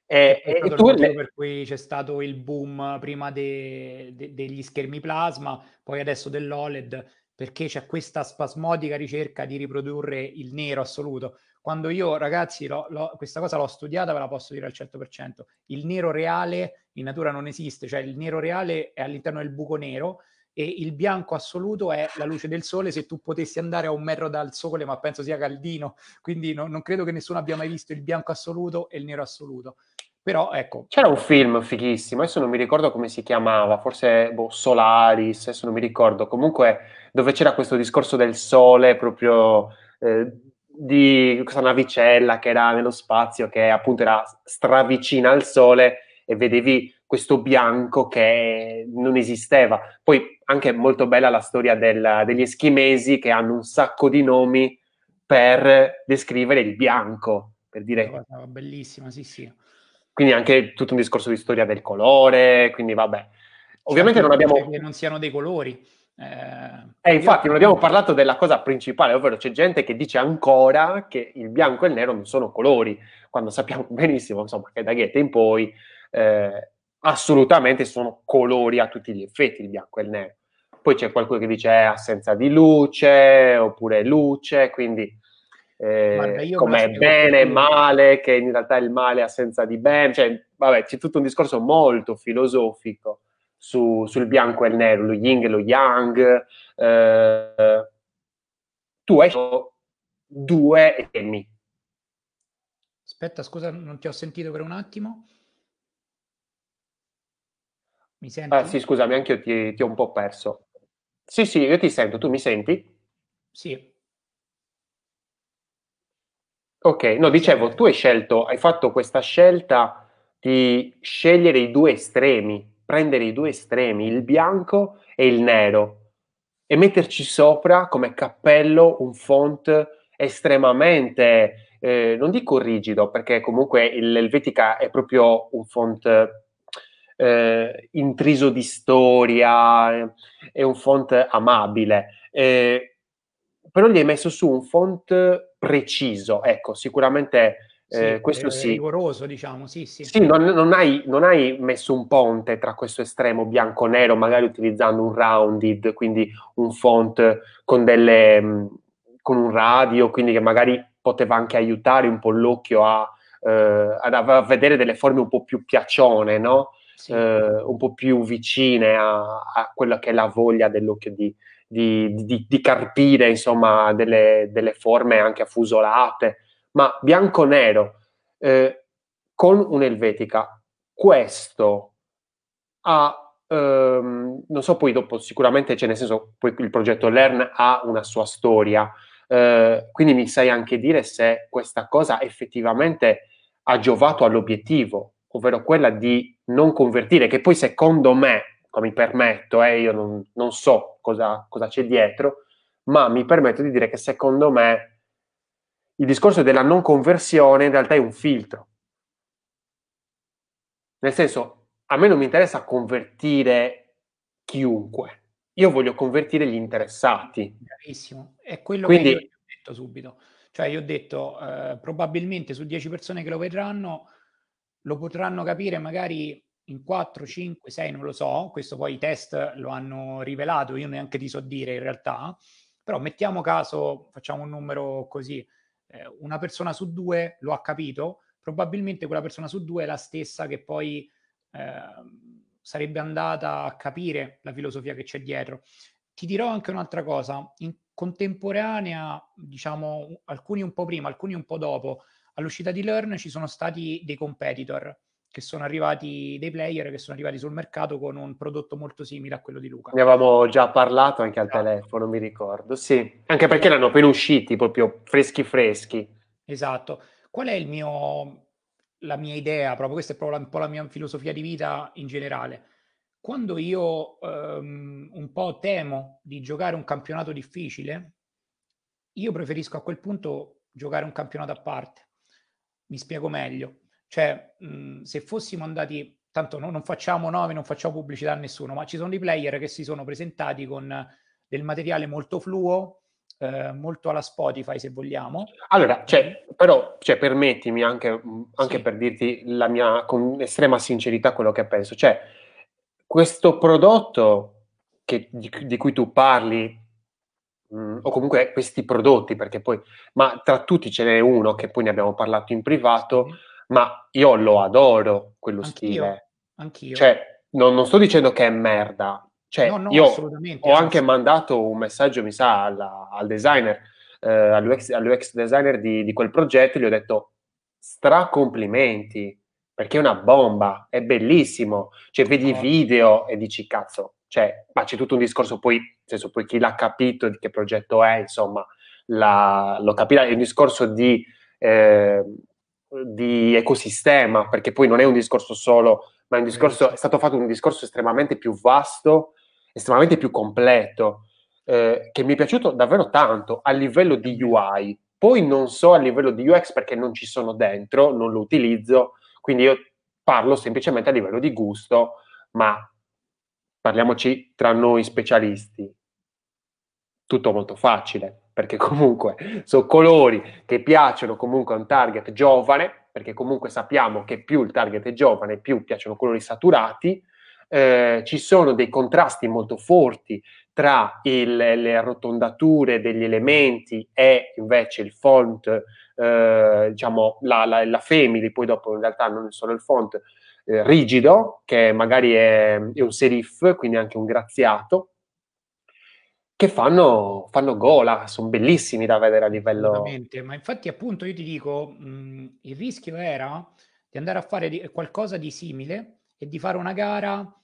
E, è e tu le... per cui c'è stato il boom prima de, de, degli schermi plasma, poi adesso dell'OLED, perché c'è questa spasmodica ricerca di riprodurre il nero assoluto. Quando io, ragazzi, lo, lo, questa cosa l'ho studiata, ve la posso dire al 100%. Il nero reale in natura non esiste, cioè il nero reale è all'interno del buco nero e il bianco assoluto è la luce del sole se tu potessi andare a un metro dal sole, ma penso sia caldino, quindi no, non credo che nessuno abbia mai visto il bianco assoluto e il nero assoluto. Però ecco. C'era un film fighissimo, adesso non mi ricordo come si chiamava, forse boh, Solaris, adesso non mi ricordo, comunque dove c'era questo discorso del sole proprio eh, di questa navicella che era nello spazio, che appunto era stravicina al sole e vedevi questo bianco che non esisteva. Poi anche molto bella la storia del, degli eschimesi che hanno un sacco di nomi per descrivere il bianco, per dire... Bellissima, sì, sì. Quindi anche tutto un discorso di storia del colore, quindi vabbè. Ovviamente non abbiamo... Che non siano dei colori. Eh, eh infatti, non abbiamo parlato della cosa principale, ovvero c'è gente che dice ancora che il bianco e il nero non sono colori, quando sappiamo benissimo insomma, che da Goethe in poi eh, assolutamente sono colori a tutti gli effetti, il bianco e il nero. Poi c'è qualcuno che dice è assenza di luce oppure luce, quindi eh, come bene e male, che in realtà il male è assenza di bene, cioè vabbè c'è tutto un discorso molto filosofico su, sul bianco e il nero, lo yin e lo yang. Eh, tu hai due temi. Aspetta, scusa, non ti ho sentito per un attimo. Mi senti? Ah, sì, scusami, anche io ti, ti ho un po' perso. Sì, sì, io ti sento, tu mi senti? Sì. Ok, no, dicevo, tu hai scelto, hai fatto questa scelta di scegliere i due estremi, prendere i due estremi, il bianco e il nero, e metterci sopra come cappello un font estremamente, eh, non dico rigido, perché comunque l'Helvetica è proprio un font eh, intriso di storia, è un font amabile, eh, però gli hai messo su un font preciso, ecco, sicuramente eh, questo sì. rigoroso, diciamo, sì, sì. Sì, non, non, hai, non, hai, messo un ponte tra questo estremo bianco-nero, magari utilizzando un rounded, quindi un font con, delle, con un radio, quindi che magari poteva anche aiutare un po' l'occhio a, eh, a vedere delle forme un po' più piacione, no? sì. eh, un po' più vicine a, a, quella che è la voglia dell'occhio di, di, di, di carpire, insomma, delle, delle, forme anche affusolate, ma bianco-nero, eh, con un'elvetica. Questo ha, ehm, non so, poi dopo sicuramente c'è nel senso, poi il progetto Learn ha una sua storia, eh, quindi mi sai anche dire se questa cosa effettivamente ha giovato all'obiettivo, ovvero quella di non convertire, che poi secondo me, mi permetto, eh, io non, non so cosa, cosa c'è dietro, ma mi permetto di dire che secondo me il discorso della non conversione in realtà è un filtro. Nel senso, a me non mi interessa convertire chiunque, io voglio convertire gli interessati. Bravissimo, è quello Quindi, che io ho detto subito. Cioè, io ho detto, eh, probabilmente su 10 persone che lo vedranno, lo potranno capire magari in 4, 5, 6, non lo so, questo poi i test lo hanno rivelato, io neanche ti so dire in realtà, però mettiamo caso, facciamo un numero così, eh, una persona su due lo ha capito, probabilmente quella persona su due è la stessa che poi eh, sarebbe andata a capire la filosofia che c'è dietro. Ti dirò anche un'altra cosa, in contemporanea, diciamo, alcuni un po' prima, alcuni un po' dopo, all'uscita di Learn ci sono stati dei competitor che sono arrivati, dei player che sono arrivati sul mercato con un prodotto molto simile a quello di Luca. Ne avevamo già parlato anche al esatto. telefono, mi ricordo, sì, anche perché erano appena usciti, proprio freschi freschi. Esatto. Qual è il mio, la mia idea, proprio questa è proprio un po' la mia filosofia di vita in generale. Quando io um, un po' temo di giocare un campionato difficile, io preferisco a quel punto giocare un campionato a parte mi spiego meglio. Cioè, mh, se fossimo andati, tanto no, non facciamo nomi, non facciamo pubblicità a nessuno, ma ci sono dei player che si sono presentati con del materiale molto fluo, eh, molto alla Spotify se vogliamo. Allora, cioè, però, cioè, permettimi anche, anche sì. per dirti la mia, con estrema sincerità quello che penso, cioè, questo prodotto che, di, di, cui tu parli, mh, mm, o comunque questi prodotti, perché poi, ma tra tutti ce n'è uno che poi ne abbiamo parlato in privato, sì. Ma io lo adoro, quello anch'io, stile. Anch'io. Cioè, non, non sto dicendo che è merda, cioè, no, no, io ho anche mandato un messaggio, mi sa, alla, al designer, eh, all'UX, all'UX, designer di, di, quel progetto, gli ho detto stracomplimenti, perché è una bomba, è bellissimo. Cioè, vedi i video e dici, cazzo, cioè, ma c'è tutto un discorso, poi, nel senso, poi chi l'ha capito di che progetto è, insomma, la, lo capirà, è un discorso di, eh, di ecosistema, perché poi non è un discorso solo, ma è, un discorso, è stato fatto un discorso estremamente più vasto estremamente più completo, eh, che mi è piaciuto davvero tanto a livello di UI. Poi non so a livello di UX perché non ci sono dentro, non lo utilizzo, quindi io parlo semplicemente a livello di gusto, ma parliamoci tra noi specialisti. Tutto molto facile, perché comunque sono colori che piacciono comunque a un target giovane, perché comunque sappiamo che più il target è giovane, più piacciono colori saturati, eh, ci sono dei contrasti molto forti tra il, le arrotondature degli elementi e invece il font, eh, diciamo la, la, la, family, poi dopo in realtà non è solo il font, eh, rigido, che magari è, è, un serif, quindi anche un graziato, che fanno, fanno gola, sono bellissimi da vedere a livello... Ma infatti appunto io ti dico, mh, il rischio era di andare a fare di, qualcosa di simile e di fare una gara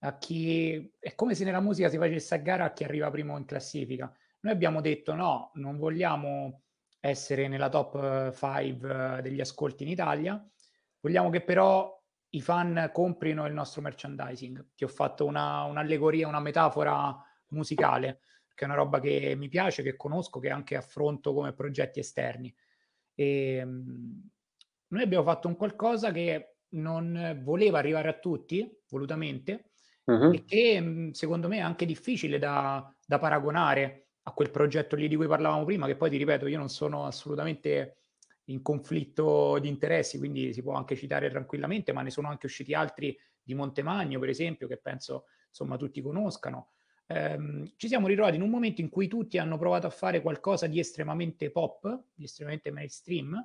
a chi... È come se nella musica si facesse a gara a chi arriva primo in classifica. Noi abbiamo detto no, non vogliamo essere nella top 5 eh, degli ascolti in Italia, vogliamo che però i fan comprino il nostro merchandising. Ti ho fatto una, un'allegoria, una metafora musicale, che è una roba che mi piace, che conosco, che anche affronto come progetti esterni. E, ehm, noi abbiamo fatto un qualcosa che non voleva arrivare a tutti, volutamente, uh-huh. e che mhmm, secondo me è anche difficile da, da, paragonare a quel progetto lì di cui parlavamo prima, che poi ti ripeto, io non sono assolutamente in conflitto di interessi, quindi si può anche citare tranquillamente, ma ne sono anche usciti altri di Montemagno, per esempio, che penso insomma tutti conoscano. Ehm, ci siamo ritrovati in un momento in cui tutti hanno provato a fare qualcosa di estremamente pop, di estremamente mainstream,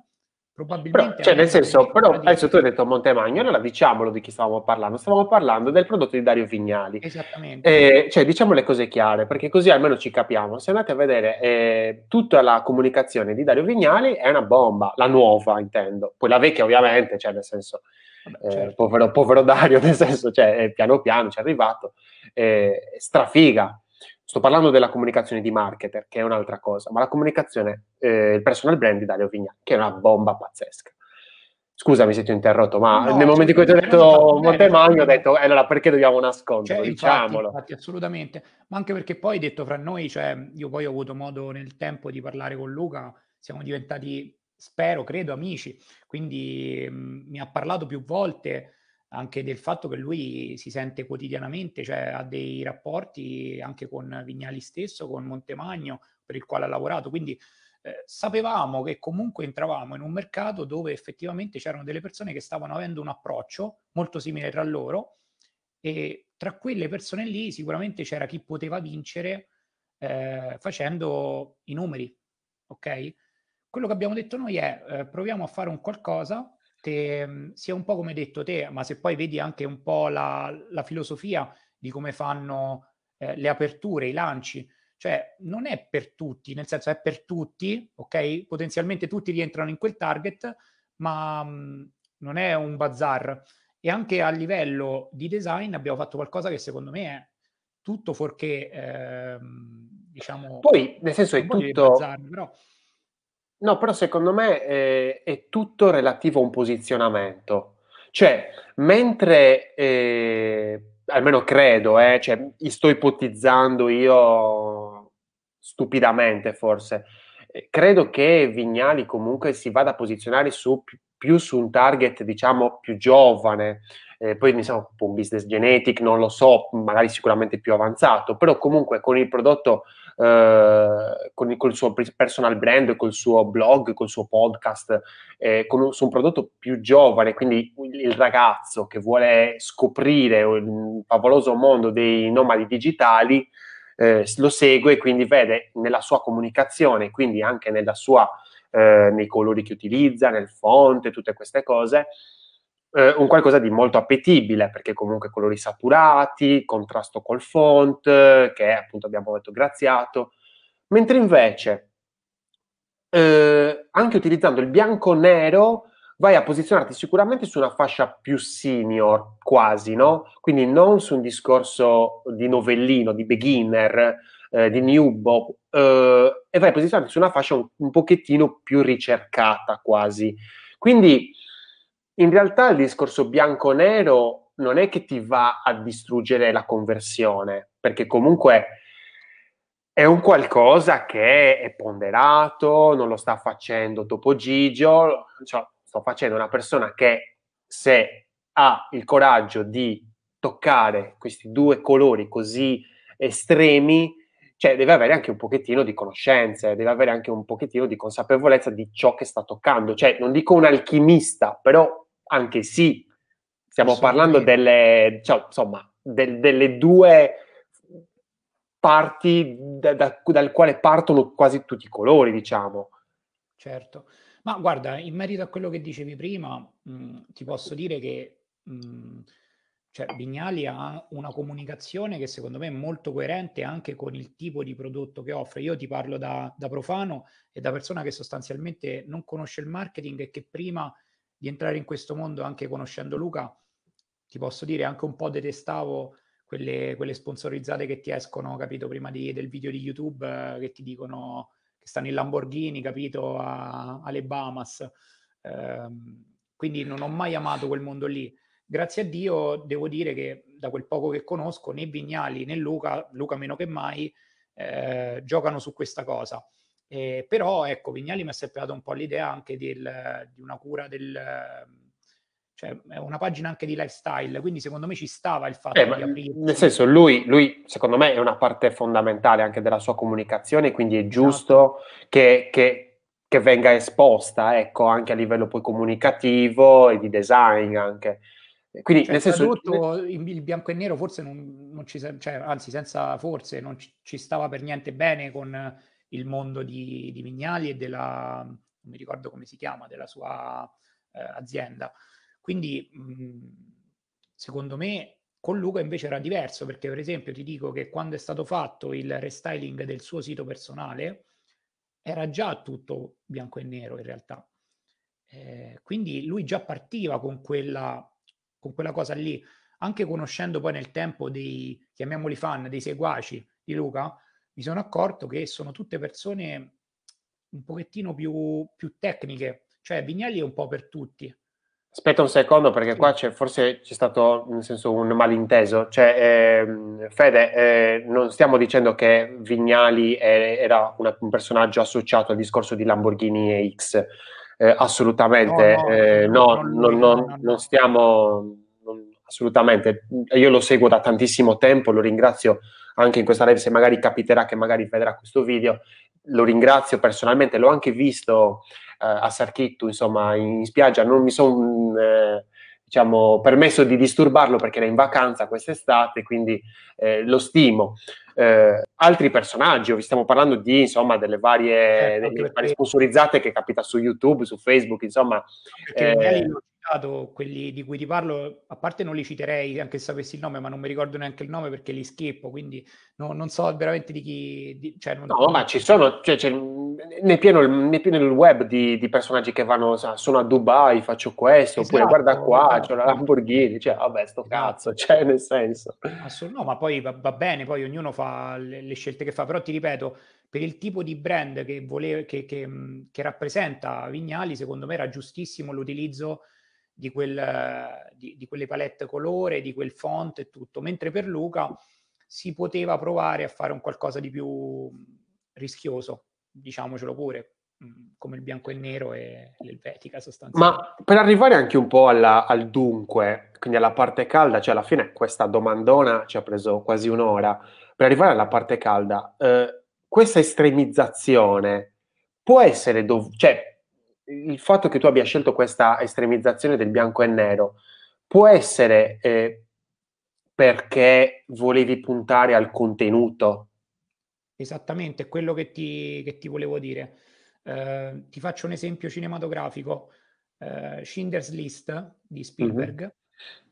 Probabilmente. Però, cioè, nel senso, però adesso tu hai detto Montemagno, allora diciamolo di chi stavamo parlando. Stavamo parlando del prodotto di Dario Vignali. Esattamente. Eh, cioè, diciamo le cose chiare, perché così almeno ci capiamo. Se andate a vedere eh, tutta la comunicazione di Dario Vignali è una bomba, la nuova intendo. Poi la vecchia ovviamente, cioè nel senso, Vabbè, eh, certo. povero, povero, Dario, nel senso, cioè, piano piano ci è arrivato, strafiga Sto parlando della comunicazione di marketer, che è un'altra cosa, ma la comunicazione, eh, il personal brand di Dario Vignali, che è una bomba pazzesca. Scusami se ti ho interrotto, ma no, nel momento in cui ti ho detto Montemagno, ho detto, eh, allora perché dobbiamo nasconderlo? Cioè, diciamolo. Infatti, assolutamente, ma anche perché poi, detto fra noi, cioè, io poi ho avuto modo nel tempo di parlare con Luca, siamo diventati, spero, credo, amici, quindi mh, mm, mi ha parlato più volte anche del fatto che lui si sente quotidianamente, cioè ha dei rapporti anche con Vignali stesso, con Montemagno, per il quale ha lavorato. Quindi eh, sapevamo che comunque entravamo in un mercato dove effettivamente c'erano delle persone che stavano avendo un approccio molto simile tra loro e tra quelle persone lì sicuramente c'era chi poteva vincere eh, facendo i numeri, ok? Quello che abbiamo detto noi è eh, proviamo a fare un qualcosa te, mhmm, sia un po' come detto te, ma se poi vedi anche un po' la, la filosofia di come fanno eh, le aperture, i lanci, cioè non è per tutti, nel senso è per tutti, ok? Potenzialmente tutti rientrano in quel target, ma mh, mhmm, non è un bazar. E anche a livello di design abbiamo fatto qualcosa che secondo me è tutto fuorché, eh, diciamo... Poi, nel senso, è tutto... Bazar, però No, però secondo me eh, è tutto relativo a un posizionamento. Cioè, mentre, eh, almeno credo, eh, cioè, sto ipotizzando io stupidamente forse, eh, credo che Vignali comunque si vada a posizionare su, più su un target, diciamo, più giovane, eh, poi diciamo, un business genetic, non lo so, magari sicuramente più avanzato, però comunque con il prodotto eh, con, il, suo personal brand, col suo blog, col suo podcast, eh, con un, su un prodotto più giovane, quindi il ragazzo che vuole scoprire il favoloso mondo dei nomadi digitali, eh, lo segue e quindi vede nella sua comunicazione, quindi anche nella sua, eh, nei colori che utilizza, nel font, tutte queste cose, eh, un qualcosa di molto appetibile, perché comunque colori saturati, contrasto col font, che appunto abbiamo detto graziato, mentre invece eh, anche utilizzando il bianco-nero vai a posizionarti sicuramente su una fascia più senior, quasi, no? Quindi non su un discorso di novellino, di beginner, eh, di newbo, eh, e vai a posizionarti su una fascia un, un pochettino più ricercata, quasi. Quindi in realtà il discorso bianco-nero non è che ti va a distruggere la conversione, perché comunque è un qualcosa che è ponderato, non lo sta facendo Topo Gigio, cioè, sto facendo una persona che se ha il coraggio di toccare questi due colori così estremi, cioè deve avere anche un pochettino di conoscenze, deve avere anche un pochettino di consapevolezza di ciò che sta toccando. Cioè, non dico un alchimista, però anche sì, stiamo parlando delle, cioè, insomma, del, delle due parti da, da, dal quale partono quasi tutti i colori, diciamo. Certo, ma guarda, in merito a quello che dicevi prima, mh, ti posso dire che mh, cioè, Vignali ha una comunicazione che secondo me è molto coerente anche con il tipo di prodotto che offre. Io ti parlo da, da profano e da persona che sostanzialmente non conosce il marketing e che prima di entrare in questo mondo anche conoscendo Luca, ti posso dire anche un po' detestavo quelle, quelle sponsorizzate che ti escono, capito, prima di, del video di YouTube eh, che ti dicono che stanno in Lamborghini, capito, a, alle Bahamas. Eh, quindi non ho mai amato quel mondo lì. Grazie a Dio devo dire che da quel poco che conosco né Vignali né Luca, Luca meno che mai, eh, giocano su questa cosa. Eh, però ecco, Vignali mi ha sempre dato un po' l'idea anche del, di una cura del... cioè una pagina anche di lifestyle, quindi secondo me ci stava il fatto eh, di aprire... Nel senso, lui, lui, secondo me è una parte fondamentale anche della sua comunicazione, quindi è giusto esatto. che, che, che, venga esposta, ecco, anche a livello poi comunicativo e di design anche. Quindi, cioè, nel senso, tradotto il bianco e nero forse non, non ci, cioè, anzi, senza forse non ci, ci stava per niente bene con il mondo di, di Vignali e della, non mi ricordo come si chiama, della sua eh, azienda. Quindi, mh, secondo me, con Luca invece era diverso, perché per esempio ti dico che quando è stato fatto il restyling del suo sito personale, era già tutto bianco e nero in realtà. Eh, quindi lui già partiva con quella, con quella cosa lì, anche conoscendo poi nel tempo dei, chiamiamoli fan, dei seguaci di Luca, mi sono accorto che sono tutte persone un pochettino più, più tecniche, cioè Vignali è un po' per tutti. Aspetta un secondo perché sì. qua c'è, forse c'è stato nel senso un malinteso. Cioè, eh, Fede, eh, non stiamo dicendo che Vignali è, era una, un personaggio associato al discorso di Lamborghini e X. Eh, assolutamente, no, no, no, non stiamo assolutamente. Io lo seguo da tantissimo tempo, lo ringrazio anche in questa live se magari capiterà che magari vedrà questo video. Lo ringrazio personalmente, l'ho anche visto eh, a Sarchittu, insomma, in, in, spiaggia. Non mi sono eh, diciamo, permesso di disturbarlo perché era in vacanza quest'estate, quindi eh, lo stimo. Eh, altri personaggi, vi stiamo parlando di insomma delle varie, eh, delle varie sponsorizzate che capita su YouTube, su Facebook, insomma. Perché eh, citato, quelli di cui ti parlo, a parte non li citerei anche se sapessi il nome, ma non mi ricordo neanche il nome perché li schippo, quindi no, non so veramente di chi... Di, cioè non... No, ma ci sono, cioè, c'è nel pieno, nel pieno il web di, di, personaggi che vanno, sono a Dubai, faccio questo, esatto, oppure guarda qua, esatto. c'è la Lamborghini, cioè vabbè, sto esatto. cazzo, cioè nel senso. Assolut- no, ma poi va, va, bene, poi ognuno fa le, scelte che fa, però ti ripeto, per il tipo di brand che, voleva, che, che, che rappresenta Vignali, secondo me era giustissimo l'utilizzo di, quel, di, di quelle palette colore, di quel font e tutto, mentre per Luca si poteva provare a fare un qualcosa di più rischioso, diciamocelo pure, come il bianco e il nero e l'elvetica sostanzialmente. Ma per arrivare anche un po' alla, al dunque, quindi alla parte calda, cioè alla fine questa domandona ci ha preso quasi un'ora, per arrivare alla parte calda, eh, questa estremizzazione può essere dov- cioè il fatto che tu abbia scelto questa estremizzazione del bianco e nero può essere eh, perché volevi puntare al contenuto. Esattamente, è quello che ti, che ti volevo dire. Uh, ti faccio un esempio cinematografico. Uh, Schindler's List di Spielberg mm-hmm.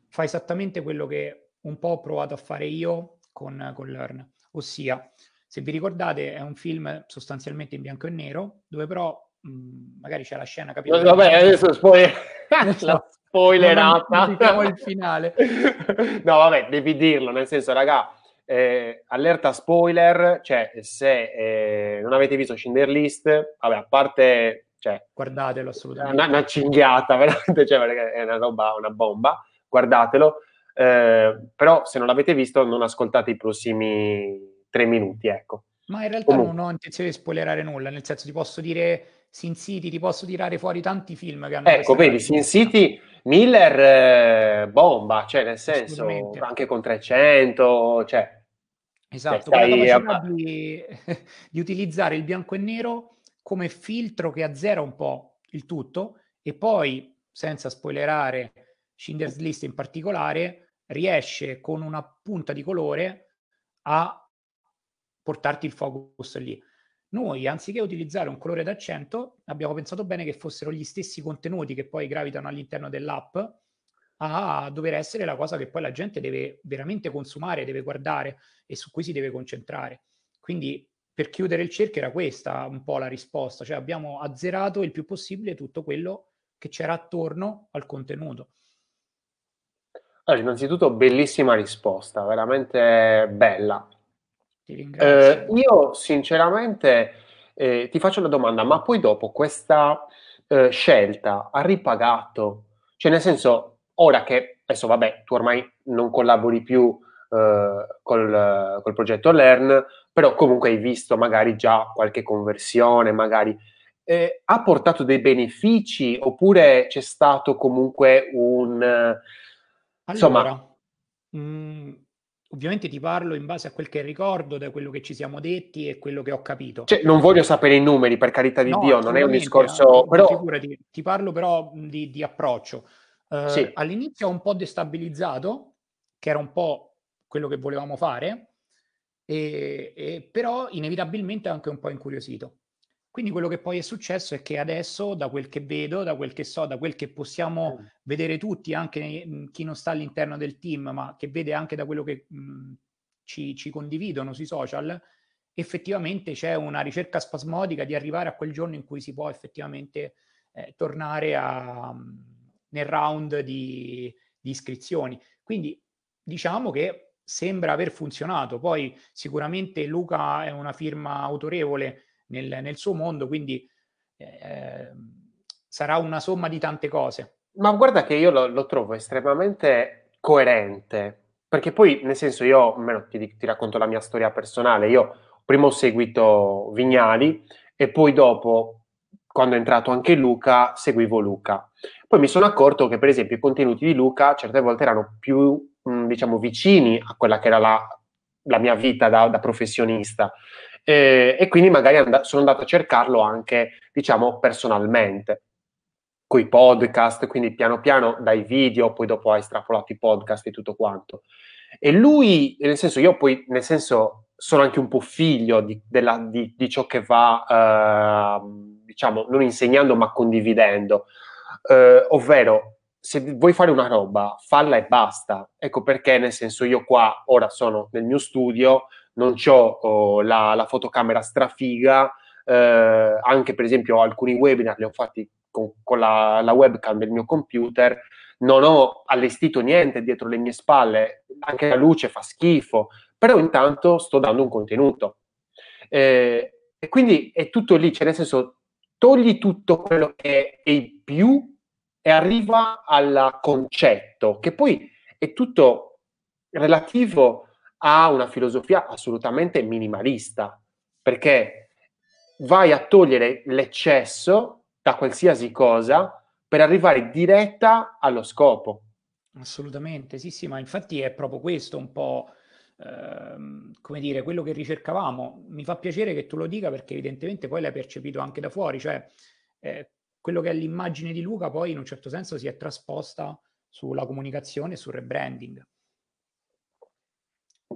fa esattamente quello che un po' ho provato a fare io con, con Learn, ossia, se vi ricordate, è un film sostanzialmente in bianco e nero, dove però mh, magari c'è la scena, capito? Vabbè, adesso spoiler. la spoilerata. il finale. no, vabbè, devi dirlo, nel senso, raga, eh, allerta spoiler, cioè se eh, non avete visto Schindler List, vabbè, a parte... Cioè, Guardatelo assolutamente. Una, una cinghiata, veramente, cioè, è una roba, una bomba, guardatelo. Eh, però se non l'avete visto non ascoltate i prossimi tre minuti, ecco. Ma in realtà Comunque. non ho intenzione di spoilerare nulla, nel senso ti posso dire Sin City, ti posso tirare fuori tanti film che hanno... Ecco, vedi, Sin City Miller eh, bomba, cioè nel senso anche con 300, cioè Esatto, cioè, la capacità di, di, utilizzare il bianco e nero come filtro che azzera un po' il tutto e poi, senza spoilerare Schindler's List in particolare, riesce con una punta di colore a portarti il focus lì. Noi, anziché utilizzare un colore d'accento, abbiamo pensato bene che fossero gli stessi contenuti che poi gravitano all'interno dell'app a dover essere la cosa che poi la gente deve veramente consumare, deve guardare e su cui si deve concentrare. Quindi per chiudere il cerchio era questa un po' la risposta, cioè abbiamo azzerato il più possibile tutto quello che c'era attorno al contenuto. Allora, innanzitutto bellissima risposta, veramente bella. Ti ringrazio. Eh, io sinceramente eh, ti faccio una domanda, ma poi dopo questa eh, scelta ha ripagato? Cioè nel senso, ora che, adesso vabbè, tu ormai non collabori più eh, col, col, progetto Learn, però comunque hai visto magari già qualche conversione, magari eh, ha portato dei benefici oppure c'è stato comunque un... Allora, insomma... Mh, mm, Ovviamente ti parlo in base a quel che ricordo, da quello che ci siamo detti e quello che ho capito. Cioè, non voglio sapere i numeri, per carità di no, Dio, non è un discorso... Però... Figurati, ti parlo però di, di approccio. Uh, sì. All'inizio ho un po' destabilizzato, che era un po' quello che volevamo fare, e, e però inevitabilmente anche un po' incuriosito. Quindi quello che poi è successo è che adesso, da quel che vedo, da quel che so, da quel che possiamo mm. vedere tutti, anche mh, chi non sta all'interno del team, ma che vede anche da quello che mh, ci, ci, condividono sui social, effettivamente c'è una ricerca spasmodica di arrivare a quel giorno in cui si può effettivamente eh, tornare a, nel round di, di iscrizioni. Quindi diciamo che sembra aver funzionato. Poi sicuramente Luca è una firma autorevole nel, nel suo mondo, quindi eh, sarà una somma di tante cose. Ma guarda che io lo, lo trovo estremamente coerente, perché poi, nel senso, io, almeno ti, ti racconto la mia storia personale, io prima ho seguito Vignali e poi dopo, quando è entrato anche Luca, seguivo Luca. Poi mi sono accorto che, per esempio, i contenuti di Luca certe volte erano più, diciamo, vicini a quella che era la, la mia vita da, da professionista eh, e quindi magari and- sono andato a cercarlo anche, diciamo, personalmente, con i podcast, quindi piano piano dai video, poi dopo hai estrapolato i podcast e tutto quanto. E lui, nel senso, io poi, nel senso, sono anche un po' figlio di, della, di, di ciò che va, eh, diciamo, non insegnando ma condividendo, eh, ovvero se vuoi fare una roba, falla e basta. Ecco perché, nel senso, io qua ora sono nel mio studio, non ho oh, la, la, fotocamera strafiga, eh, anche per esempio alcuni webinar li ho fatti con, con la, la, webcam del mio computer, non ho allestito niente dietro le mie spalle, anche la luce fa schifo, però intanto sto dando un contenuto. Eh, e quindi è tutto lì, cioè nel senso, togli tutto quello che è il più e arriva al concetto, che poi è tutto relativo ha una filosofia assolutamente minimalista, perché vai a togliere l'eccesso da qualsiasi cosa per arrivare diretta allo scopo. Assolutamente, sì, sì, ma infatti è proprio questo un po' ehm, come dire, quello che ricercavamo. Mi fa piacere che tu lo dica perché evidentemente poi l'hai percepito anche da fuori, cioè eh, quello che è l'immagine di Luca poi in un certo senso si è trasposta sulla comunicazione e sul rebranding.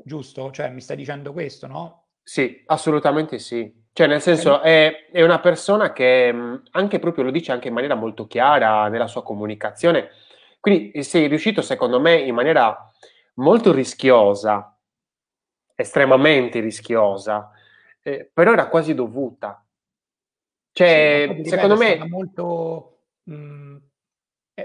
Giusto? Cioè mi stai dicendo questo, no? Sì, assolutamente sì. Cioè, nel senso, è, è una persona che anche proprio lo dice anche in maniera molto chiara nella sua comunicazione. Quindi sei riuscito, secondo me, in maniera molto rischiosa, estremamente rischiosa, eh, però era quasi dovuta. Cioè, sì, secondo me... Molto, mh, eh,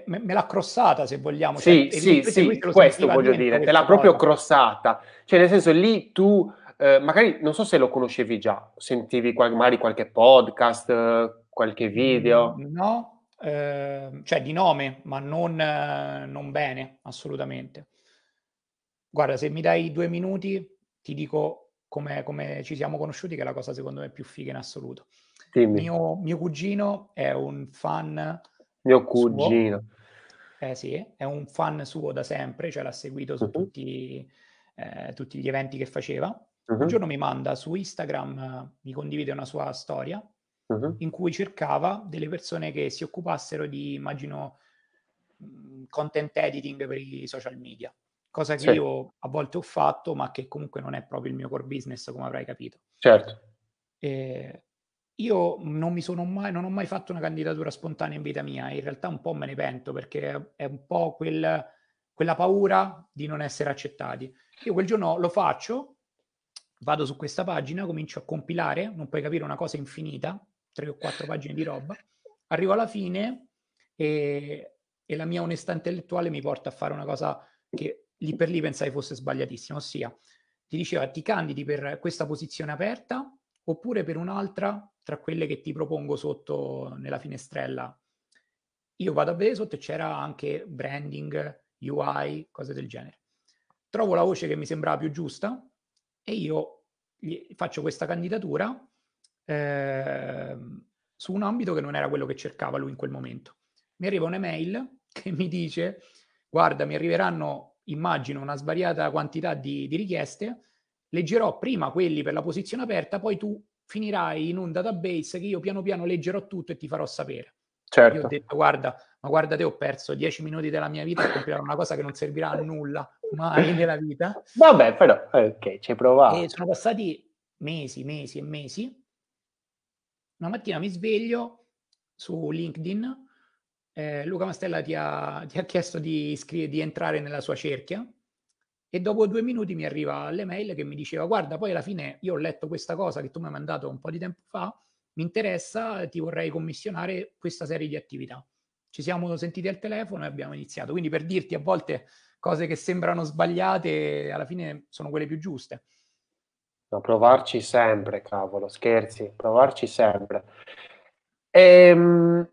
me, me, l'ha crossata, se vogliamo. Sì, cioè, sì, sì, questo voglio dire, te l'ha proprio crossata. Cioè, nel senso, lì tu eh, magari non so se lo conoscevi già, sentivi qual- magari qualche podcast, eh, qualche video. Mm, no, eh, cioè di nome, ma non, eh, non bene, assolutamente. Guarda, se mi dai due minuti, ti dico come, come ci siamo conosciuti, che è la cosa secondo me più figa in assoluto. Mio, mio, cugino è un fan. Mio cugino. Eh sì, è un fan suo da sempre, cioè l'ha seguito su uh-huh. tutti, eh, tutti, gli eventi che faceva. Uh-huh. Un giorno mi manda su Instagram, mi condivide una sua storia uh-huh. in cui cercava delle persone che si occupassero di, immagino, content editing per i social media, cosa che sì. io a volte ho fatto, ma che comunque non è proprio il mio core business, come avrai capito. Certo. E io non mi sono mai, non ho mai fatto una candidatura spontanea in vita mia, in realtà un po' me ne pento perché è un po' quel, quella paura di non essere accettati. Io quel giorno lo faccio, vado su questa pagina, comincio a compilare, non puoi capire una cosa infinita, tre o quattro pagine di roba, arrivo alla fine e, e la mia onestà intellettuale mi porta a fare una cosa che lì per lì pensai fosse sbagliatissima, ossia ti diceva ti candidi per questa posizione aperta oppure per un'altra tra quelle che ti propongo sotto nella finestrella. Io vado a vedere sotto e c'era anche branding, UI, cose del genere. Trovo la voce che mi sembrava più giusta, e io faccio questa candidatura eh, su un ambito che non era quello che cercava lui in quel momento. Mi arriva un'email che mi dice, guarda, mi arriveranno, immagino, una svariata quantità di, di richieste, leggerò prima quelli per la posizione aperta, poi tu finirai in un database che io piano piano leggerò tutto e ti farò sapere. Certo. Io ho detto, guarda, ma guarda te, ho perso dieci minuti della mia vita a compilare una cosa che non servirà a nulla mai nella vita. Vabbè, però, ok, ci hai provato. E sono passati mesi, mesi e mesi. Una mattina mi sveglio su LinkedIn, eh, Luca Mastella ti ha, ti ha chiesto di, iscri- di entrare nella sua cerchia e dopo due minuti mi arriva l'email che mi diceva guarda, poi alla fine io ho letto questa cosa che tu mi hai mandato un po' di tempo fa, mi interessa, ti vorrei commissionare questa serie di attività. Ci siamo sentiti al telefono e abbiamo iniziato. Quindi per dirti, a volte cose che sembrano sbagliate, alla fine sono quelle più giuste. No, provarci sempre, cavolo, scherzi, provarci sempre. Ehm,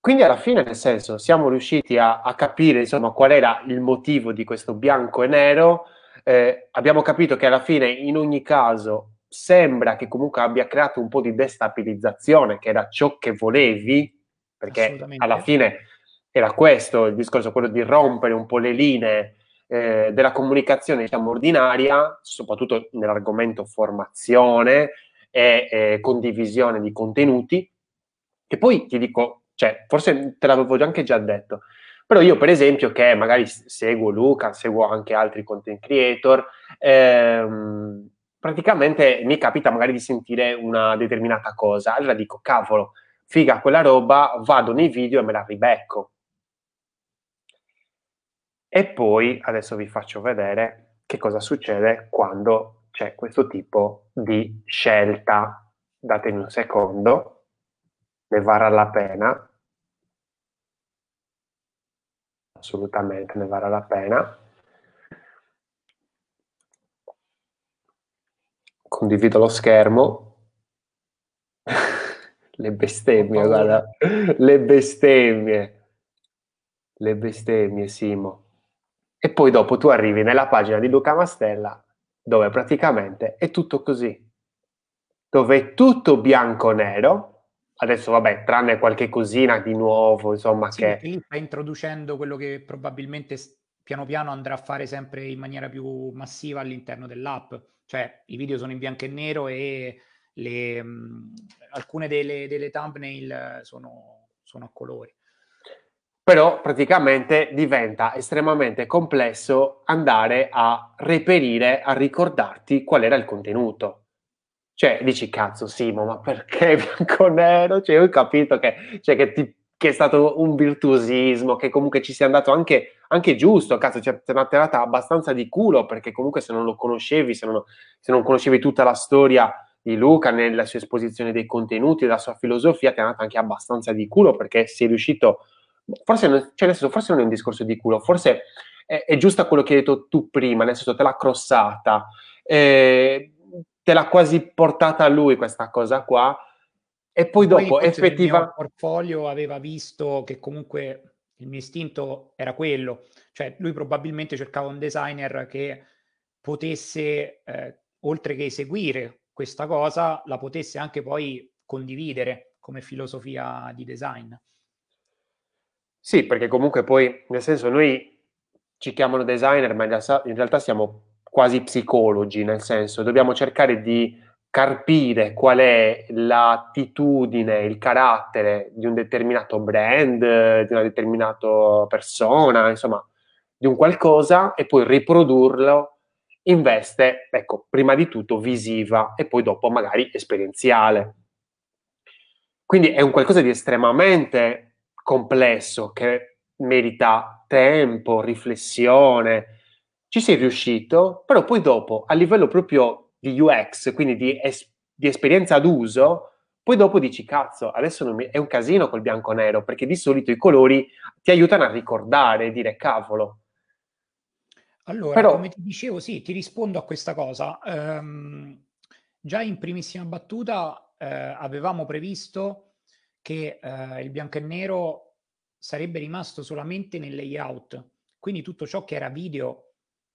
quindi alla fine, nel senso, siamo riusciti a, a, capire insomma qual era il motivo di questo bianco e nero. Eh, abbiamo capito che alla fine, in ogni caso, sembra che comunque abbia creato un po' di destabilizzazione, che era ciò che volevi, perché alla fine era questo il discorso, quello di rompere un po' le linee eh, della comunicazione, diciamo, ordinaria, soprattutto nell'argomento formazione e eh, condivisione di contenuti, che poi ti dico, cioè, forse te l'avevo anche già detto, però io per esempio che magari seguo Luca, seguo anche altri content creator, ehm, praticamente mi capita magari di sentire una determinata cosa, allora dico, cavolo, figa quella roba, vado nei video e me la ribecco. E poi adesso vi faccio vedere che cosa succede quando c'è questo tipo di scelta. Datemi un secondo, ne varrà la pena. Assolutamente ne varrà la pena. condivido lo schermo. le bestemmie, guarda, le bestemmie, le bestemmie, Simo. E poi dopo tu arrivi nella pagina di Luca Mastella dove praticamente è tutto così, dove è tutto bianco-nero. Adesso, vabbè, tranne qualche cosina di nuovo, insomma, sì, che... Lì sta introducendo quello che probabilmente piano piano andrà a fare sempre in maniera più massiva all'interno dell'app. Cioè i video sono in bianco e nero e le, mh, alcune delle, delle thumbnail sono, sono a colori però praticamente diventa estremamente complesso andare a reperire, a ricordarti qual era il contenuto. Cioè, dici, cazzo, Simo, ma perché bianco-nero? Cioè, io ho capito che, cioè, che, ti, che, è stato un virtuosismo, che comunque ci sia andato anche, anche giusto, cazzo, cioè, ti è tirata abbastanza di culo, perché comunque se non lo conoscevi, se non, se non conoscevi tutta la storia di Luca nella sua esposizione dei contenuti, della sua filosofia, ti è andata anche abbastanza di culo, perché sei riuscito forse, non, cioè senso, forse non è un discorso di culo, forse è, è giusto quello che hai detto tu prima, nel senso te l'ha crossata, eh, te l'ha quasi portata a lui questa cosa qua, e poi, poi dopo effettivamente... Il portfolio aveva visto che comunque il mio istinto era quello, cioè lui probabilmente cercava un designer che potesse, eh, oltre che eseguire questa cosa, la potesse anche poi condividere come filosofia di design. Sì, perché comunque poi, nel senso, noi ci chiamano designer, ma in realtà, in realtà siamo quasi psicologi, nel senso, dobbiamo cercare di carpire qual è l'attitudine, il carattere di un determinato brand, di una determinata persona, insomma, di un qualcosa e poi riprodurlo in veste, ecco, prima di tutto visiva e poi dopo magari esperienziale. Quindi è un qualcosa di estremamente complesso che merita tempo, riflessione. Ci sei riuscito, però poi dopo, a livello proprio di UX, quindi di, es- di esperienza d'uso, poi dopo dici, cazzo, adesso mi... è un casino col bianco-nero, perché di solito i colori ti aiutano a ricordare dire, cavolo. Allora, Però... come ti dicevo, sì, ti rispondo a questa cosa. Um, già in primissima battuta uh, avevamo previsto che eh, il bianco e nero sarebbe rimasto solamente nel layout, quindi tutto ciò che era video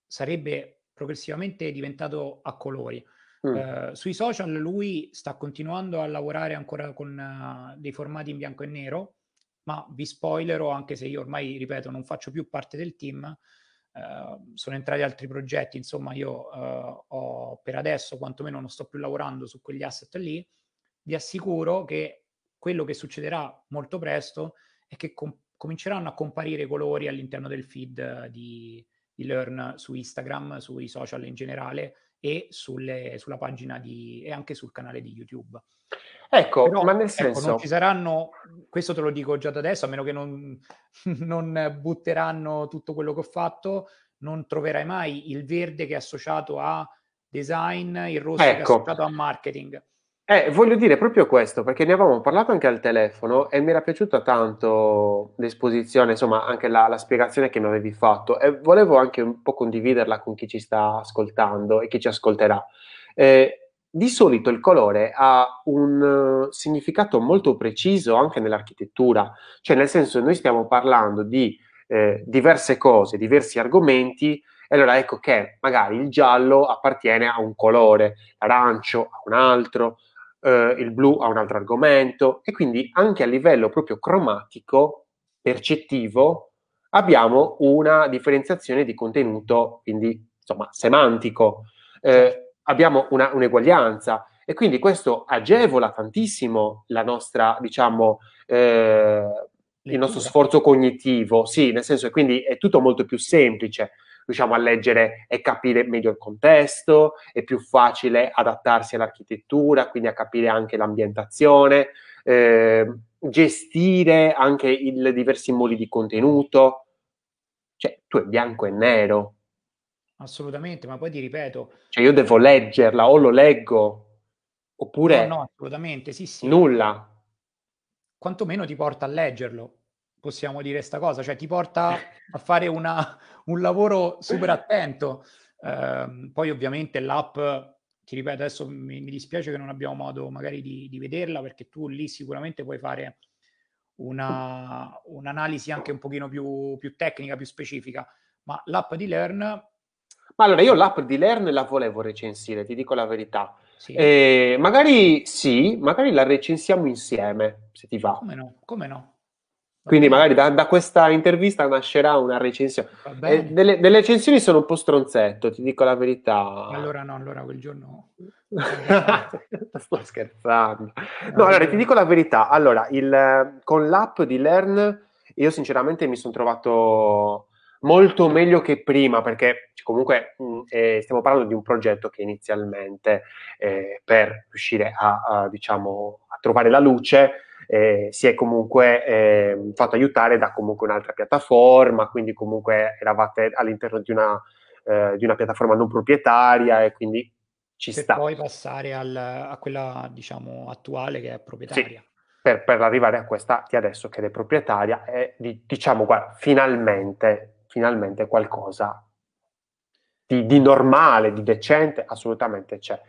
sarebbe progressivamente diventato a colori. Mm. Uh, sui social lui sta continuando a lavorare ancora con uh, dei formati in bianco e nero, ma vi spoilerò, anche se io ormai, ripeto, non faccio più parte del team, uh, sono entrati altri progetti, insomma io ho, per adesso quantomeno non sto più lavorando su quegli asset lì, vi assicuro che quello che succederà molto presto è che com- cominceranno a comparire colori all'interno del feed di, di Learn su Instagram, sui social in generale e sulle, sulla pagina di, e anche sul canale di YouTube. Ecco, Però, ma nel senso... Ecco, non ci saranno, questo te lo dico già da adesso, a meno che non, non butteranno tutto quello che ho fatto, non troverai mai il verde che è associato a design, il rosso ecco. che è ecco. associato a marketing. Eh, voglio dire proprio questo, perché ne avevamo parlato anche al telefono e mi era piaciuta tanto l'esposizione, insomma, anche la, la spiegazione che mi avevi fatto e volevo anche un po' condividerla con chi ci sta ascoltando e chi ci ascolterà. Eh, di solito il colore ha un uh, significato molto preciso anche nell'architettura, cioè nel senso noi stiamo parlando di eh, diverse cose, diversi argomenti e allora ecco che magari il giallo appartiene a un colore, l'arancio a un altro, eh, il blu ha un altro argomento e quindi anche a livello proprio cromatico, percettivo, abbiamo una differenziazione di contenuto, quindi insomma semantico, eh, abbiamo una, un'eguaglianza e quindi questo agevola tantissimo la nostra, diciamo, eh, il nostro sforzo cognitivo, sì, nel senso che quindi è tutto molto più semplice riusciamo a leggere e capire meglio il contesto, è più facile adattarsi all'architettura, quindi a capire anche l'ambientazione, eh, gestire anche i diversi modi di contenuto. Cioè, tu è bianco e nero. Assolutamente, ma poi ti ripeto. Cioè, io devo leggerla o lo leggo, oppure... No, no, assolutamente, sì, sì. Nulla. Quantomeno ti porta a leggerlo possiamo dire questa cosa, cioè ti porta a fare una, un lavoro super attento. Eh, poi ovviamente l'app, ti ripeto, adesso mi, mi, dispiace che non abbiamo modo magari di, di, vederla perché tu lì sicuramente puoi fare una, un'analisi anche un pochino più, più tecnica, più specifica, ma l'app di Learn... Ma allora io l'app di Learn la volevo recensire, ti dico la verità. Sì. Eh, magari sì, magari la recensiamo insieme, se ti va. Come no? Come no? Quindi magari da, da, questa intervista nascerà una recensione. Eh, delle, delle, recensioni sono un po' stronzetto, ti dico la verità. Allora no, allora quel giorno... Sto scherzando. No, allora ti dico la verità. Allora, il, con l'app di Learn io sinceramente mi sono trovato molto meglio che prima perché comunque mh, eh, stiamo parlando di un progetto che inizialmente eh, per riuscire a, a, diciamo, a trovare la luce eh, si è comunque eh, fatto aiutare da comunque un'altra piattaforma, quindi comunque eravate all'interno di una, eh, di una piattaforma non proprietaria e quindi ci per sta. poi passare al, a quella diciamo attuale che è proprietaria. Sì, per, per, arrivare a questa di adesso che è proprietaria e di, diciamo guarda, finalmente, finalmente qualcosa di, di normale, di decente, assolutamente c'è.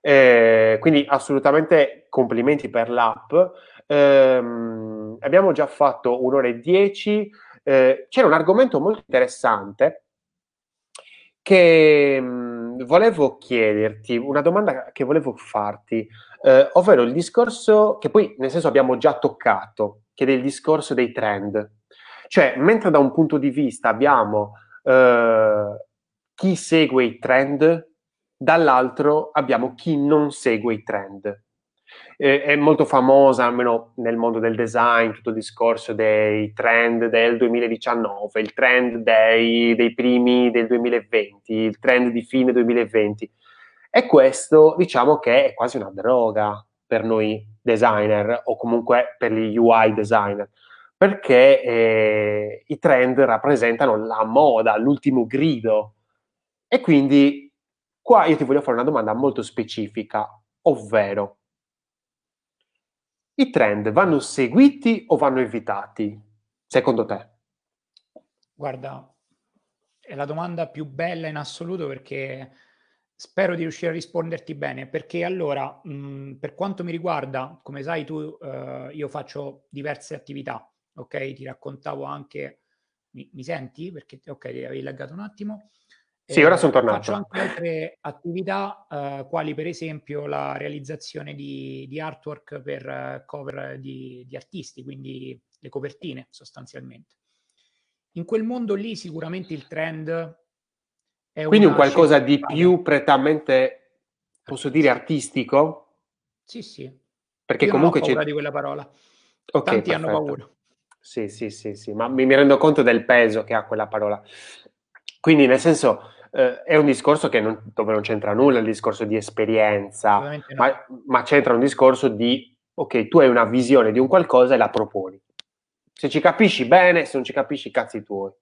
Eh, quindi assolutamente complimenti per l'app. Ehm, abbiamo già fatto un'ora e dieci. Eh, c'era un argomento molto interessante che mh, mm, volevo chiederti, una domanda che volevo farti, eh, ovvero il discorso che poi nel senso abbiamo già toccato, che è il discorso dei trend. Cioè, mentre da un punto di vista abbiamo eh, chi segue i trend, dall'altro abbiamo chi non segue i trend eh, è molto famosa, almeno nel mondo del design, tutto il discorso dei trend del 2019, il trend dei, dei primi del 2020, il trend di fine 2020. E questo diciamo che è quasi una droga per noi designer o comunque per gli UI designer, perché eh, i trend rappresentano la moda, l'ultimo grido. E quindi qua io ti voglio fare una domanda molto specifica, ovvero i trend vanno seguiti o vanno evitati, secondo te? Guarda, è la domanda più bella in assoluto perché spero di riuscire a risponderti bene, perché allora, mh, per quanto mi riguarda, come sai tu, eh, io faccio diverse attività, ok? Ti raccontavo anche, mi, mi senti? Perché, ok, avevi laggato un attimo. Sì, ora sono tornato. Faccio anche altre attività, eh, quali per esempio la realizzazione di, di artwork per uh, cover di, di, artisti, quindi le copertine sostanzialmente. In quel mondo lì sicuramente il trend è Quindi un qualcosa di più prettamente, posso dire, artistico? Sì, sì. Perché Io comunque non ho paura c'è... di quella parola. Okay, Tanti perfetto. hanno paura. Sì, sì, sì, sì, ma mi, mi rendo conto del peso che ha quella parola. Quindi, nel senso, eh, è un discorso non, dove non c'entra nulla il discorso di esperienza, no. ma, ma, c'entra un discorso di, ok, tu hai una visione di un qualcosa e la proponi. Se ci capisci bene, se non ci capisci, cazzi tuoi.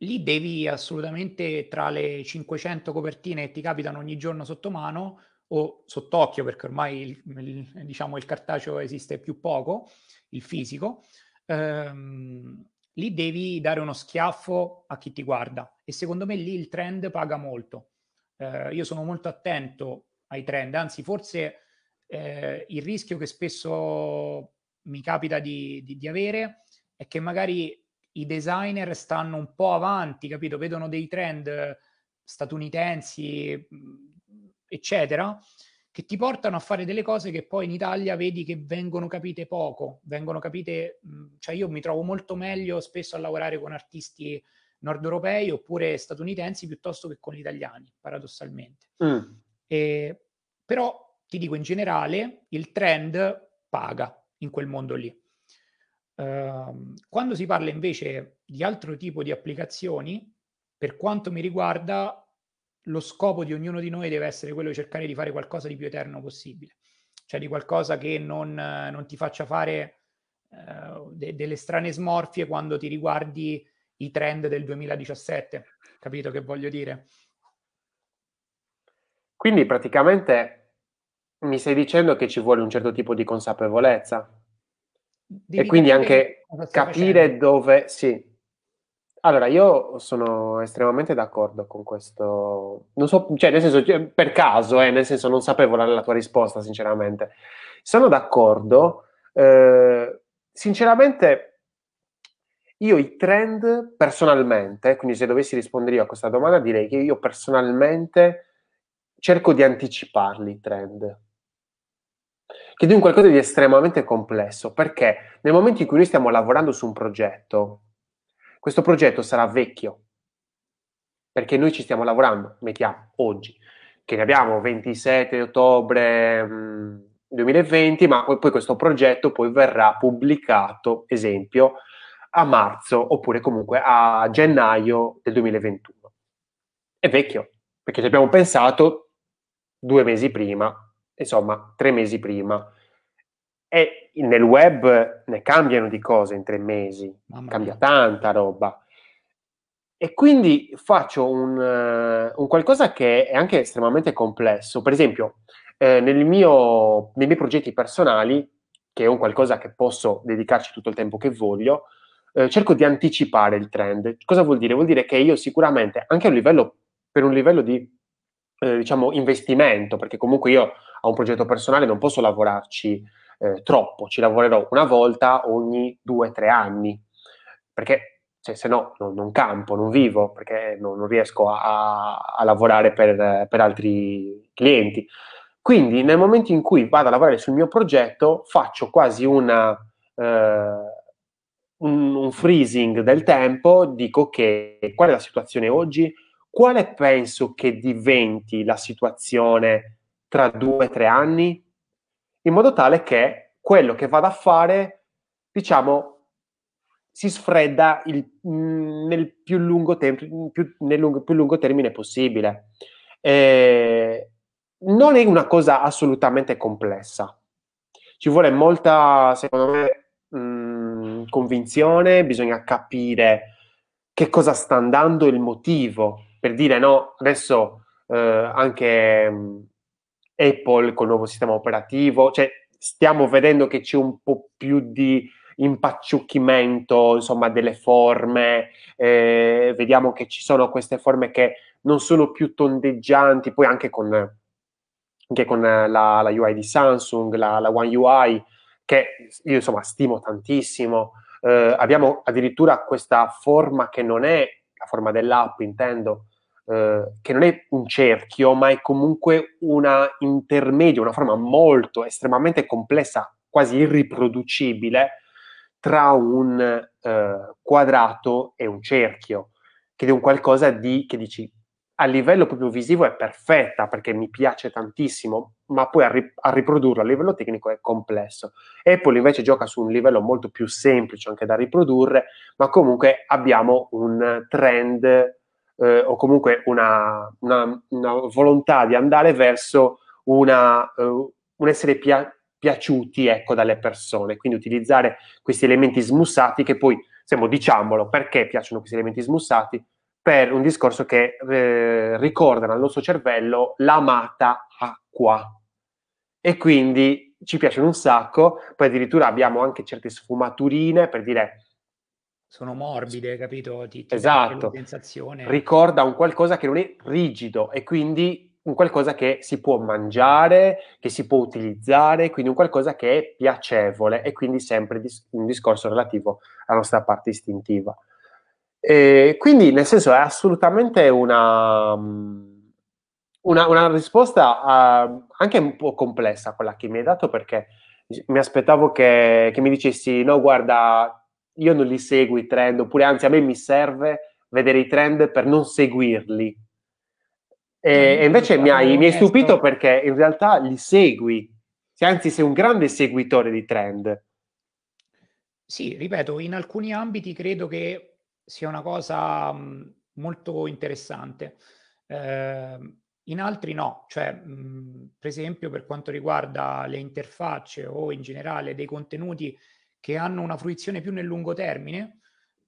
Lì devi assolutamente, tra le 500 copertine che ti capitano ogni giorno sotto mano, o sott'occhio, perché ormai il, il, diciamo, il cartaceo esiste più poco, il fisico, ehm, lì devi dare uno schiaffo a chi ti guarda e secondo me lì il trend paga molto. Eh, io sono molto attento ai trend, anzi forse eh, il rischio che spesso mi capita di, di, di, avere è che magari i designer stanno un po' avanti, capito? Vedono dei trend statunitensi, eccetera, che ti portano a fare delle cose che poi in Italia vedi che vengono capite poco, vengono capite, cioè io mi trovo molto meglio spesso a lavorare con artisti nord europei oppure statunitensi piuttosto che con gli italiani, paradossalmente. Mm. E, però ti dico in generale, il trend paga in quel mondo lì. Uh, quando si parla invece di altro tipo di applicazioni, per quanto mi riguarda, lo scopo di ognuno di noi deve essere quello di cercare di fare qualcosa di più eterno possibile, cioè di qualcosa che non, non ti faccia fare uh, de- delle strane smorfie quando ti riguardi i trend del 2017. Capito che voglio dire? Quindi praticamente mi stai dicendo che ci vuole un certo tipo di consapevolezza Devi e quindi anche capire facendo. dove sì, allora, io sono estremamente d'accordo con questo. Non so, cioè, nel senso, cioè, per caso, eh, nel senso, non sapevo la, la tua risposta, sinceramente. Sono d'accordo. Eh, sinceramente, io i trend personalmente, quindi se dovessi rispondere io a questa domanda, direi che io personalmente cerco di anticiparli i trend. che è un qualcosa di estremamente complesso, perché nel momento in cui noi stiamo lavorando su un progetto, questo progetto sarà vecchio, perché noi ci stiamo lavorando, mettiamo oggi, che ne abbiamo 27 ottobre mh, 2020, ma poi, poi questo progetto poi verrà pubblicato, esempio, a marzo oppure comunque a gennaio del 2021. È vecchio, perché ci abbiamo pensato due mesi prima, insomma, tre mesi prima. E nel web ne cambiano di cose in tre mesi, Mamma cambia mia. tanta roba. E quindi faccio un, uh, un, qualcosa che è anche estremamente complesso. Per esempio, eh, nel mio, nei miei progetti personali, che è un qualcosa che posso dedicarci tutto il tempo che voglio, eh, cerco di anticipare il trend. Cosa vuol dire? Vuol dire che io sicuramente, anche a un livello, per un livello di eh, diciamo, investimento, perché comunque io a un progetto personale non posso lavorarci eh, troppo, ci lavorerò una volta ogni due o tre anni, perché cioè, se no non, non, campo, non vivo, perché non, non riesco a, a lavorare per, per altri clienti. Quindi nel momento in cui vado a lavorare sul mio progetto faccio quasi una, eh, un, un, freezing del tempo, dico che qual è la situazione oggi, quale penso che diventi la situazione tra due o tre anni, in modo tale che quello che vado a fare, diciamo, si sfredda il, nel, più lungo, tempo, più, nel lungo, più lungo termine possibile. E, non è una cosa assolutamente complessa. Ci vuole molta, secondo me, mh, mm, convinzione, bisogna capire che cosa sta andando il motivo per dire no, adesso eh, anche mh, mm, Apple col nuovo sistema operativo, cioè stiamo vedendo che c'è un po' più di impacciucchimento, insomma, delle forme, eh, vediamo che ci sono queste forme che non sono più tondeggianti, poi anche con anche con la, la UI di Samsung, la, la, One UI, che io insomma stimo tantissimo. Eh, abbiamo addirittura questa forma che non è la forma dell'app, intendo, eh, che non è un cerchio, ma è comunque una intermedia, una forma molto, estremamente complessa, quasi irriproducibile, tra un eh, quadrato e un cerchio, che è un qualcosa di, che dici, a livello proprio visivo è perfetta perché mi piace tantissimo, ma poi a, ri- a, riprodurlo a livello tecnico è complesso. Apple invece gioca su un livello molto più semplice anche da riprodurre, ma comunque abbiamo un trend eh, o comunque una, una, una, volontà di andare verso una, uh, un essere pia- piaciuti ecco, dalle persone, quindi utilizzare questi elementi smussati che poi, insomma, diciamolo, perché piacciono questi elementi smussati? per un discorso che eh, ricordano al nostro cervello l'amata acqua. E quindi ci piacciono un sacco, poi addirittura abbiamo anche certe sfumaturine per dire... Sono morbide, capito? Ti, ti esatto. Ricorda un qualcosa che non è rigido e quindi un qualcosa che si può mangiare, che si può utilizzare, quindi un qualcosa che è piacevole e quindi sempre dis- un discorso relativo alla nostra parte istintiva. E quindi, nel senso, è assolutamente una, una, una risposta uh, anche un po' complessa quella che mi hai dato perché mi aspettavo che, che mi dicessi no, guarda, io non li seguo i trend, oppure anzi a me mi serve vedere i trend per non seguirli. E, e invece mi hai, mi hai, stupito perché in realtà li segui, anzi sei un grande seguitore di trend. Sì, ripeto, in alcuni ambiti credo che sia una cosa mh, molto interessante. Eh, in altri no, cioè mh, per esempio per quanto riguarda le interfacce o in generale dei contenuti che hanno una fruizione più nel lungo termine,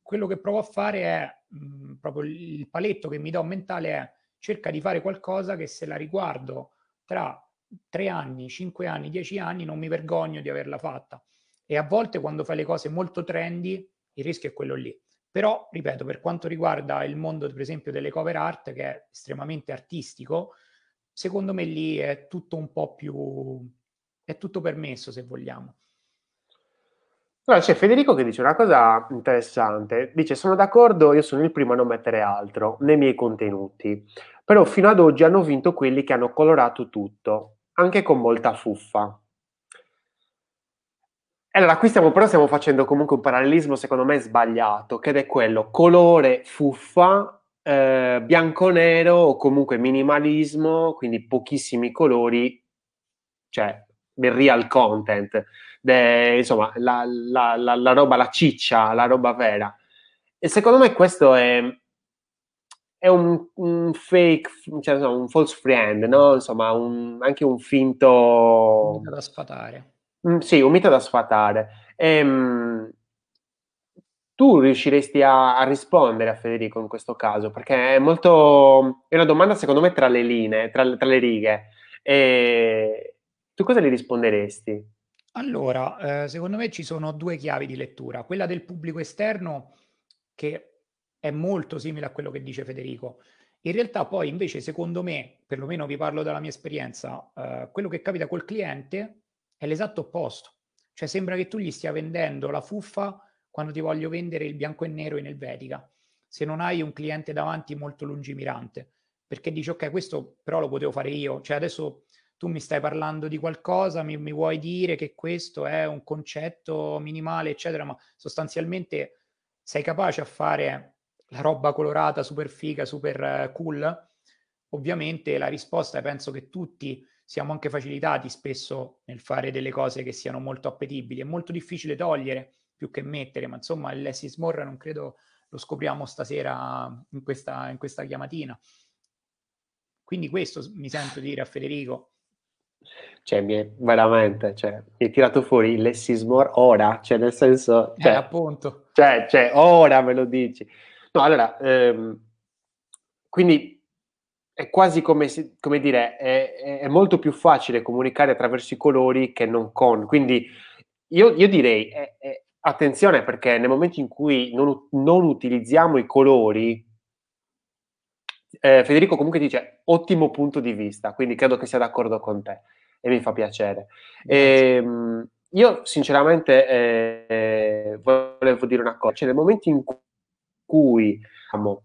quello che provo a fare è mh, proprio il paletto che mi do mentale è cerca di fare qualcosa che se la riguardo tra tre anni, cinque anni, dieci anni non mi vergogno di averla fatta. E a volte quando fai le cose molto trendy, il rischio è quello lì. Però, ripeto, per quanto riguarda il mondo, per esempio, delle cover art, che è estremamente artistico, secondo me lì è tutto un po' più... è tutto permesso, se vogliamo. Allora, c'è Federico che dice una cosa interessante. Dice, sono d'accordo, io sono il primo a non mettere altro nei miei contenuti, però fino ad oggi hanno vinto quelli che hanno colorato tutto, anche con molta fuffa. Allora, qui stiamo però stiamo facendo comunque un parallelismo secondo me sbagliato, che è quello colore fuffa, eh, bianco-nero o comunque minimalismo, quindi pochissimi colori, cioè del real content, de, insomma la, la, la, la, roba, la ciccia, la roba vera. E secondo me questo è, è un, un, fake, cioè, insomma, un false friend, no? Insomma, un, anche un finto... Da sfatare Mm, sì, un mito da sfatare. Ehm, tu riusciresti a, a, rispondere a Federico in questo caso? Perché è molto... è una domanda secondo me tra le linee, tra, tra le righe. E tu cosa gli risponderesti? Allora, eh, secondo me ci sono due chiavi di lettura. Quella del pubblico esterno, che è molto simile a quello che dice Federico. In realtà poi invece, secondo me, perlomeno vi parlo dalla mia esperienza, eh, quello che capita col cliente è l'esatto opposto. Cioè sembra che tu gli stia vendendo la fuffa quando ti voglio vendere il bianco e nero in Elvetica. Se non hai un cliente davanti molto lungimirante, perché dici ok, questo però lo potevo fare io. Cioè adesso tu mi stai parlando di qualcosa, mi, mi vuoi dire che questo è un concetto minimale, eccetera, ma sostanzialmente sei capace a fare la roba colorata, super figa, super uh, cool? Ovviamente la risposta è penso che tutti siamo anche facilitati spesso nel fare delle cose che siano molto appetibili. È molto difficile togliere più che mettere, ma insomma il less is more non credo lo scopriamo stasera in questa, in questa chiamatina. Quindi questo mi sento dire a Federico. Cioè, mi è veramente, cioè, mi hai tirato fuori il less is more ora, cioè nel senso... Eh, cioè, eh, appunto. Cioè, cioè, ora me lo dici. No, allora, ehm, quindi è quasi come, come dire, è, è, molto più facile comunicare attraverso i colori che non con. Quindi io, io direi, è, è, attenzione perché nel momento in cui non, non utilizziamo i colori, eh, Federico comunque dice ottimo punto di vista, quindi credo che sia d'accordo con te e mi fa piacere. E, ehm, io sinceramente eh, volevo dire una cosa, cioè nel momento in cui diciamo,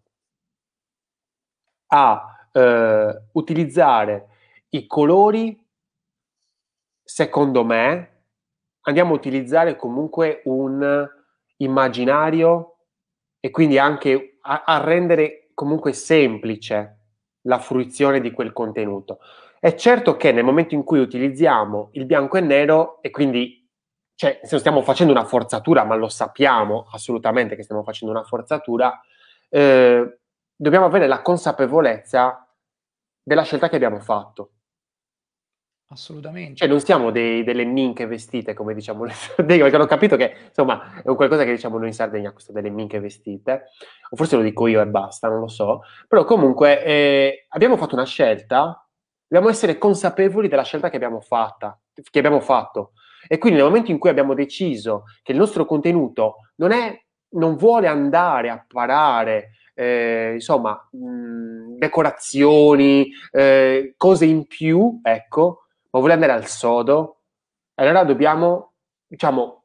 a eh, utilizzare i colori, secondo me, andiamo a utilizzare comunque un immaginario e quindi anche a, a rendere comunque semplice la fruizione di quel contenuto. È certo che nel momento in cui utilizziamo il bianco e nero e quindi cioè, se stiamo facendo una forzatura, ma lo sappiamo assolutamente che stiamo facendo una forzatura, eh, dobbiamo avere la consapevolezza della scelta che abbiamo fatto. Assolutamente. Cioè, non siamo dei, delle minche vestite, come diciamo le Sardegna, perché ho capito che, insomma, è un qualcosa che diciamo noi in Sardegna, questo delle minche vestite, o forse lo dico io e basta, non lo so, però comunque eh, abbiamo fatto una scelta, dobbiamo essere consapevoli della scelta che abbiamo, fatta, che abbiamo fatto. E quindi nel momento in cui abbiamo deciso che il nostro contenuto non, è, non vuole andare a parare eh, insomma, mh, decorazioni, eh, cose in più, ecco, ma vuole andare al sodo, allora dobbiamo, diciamo,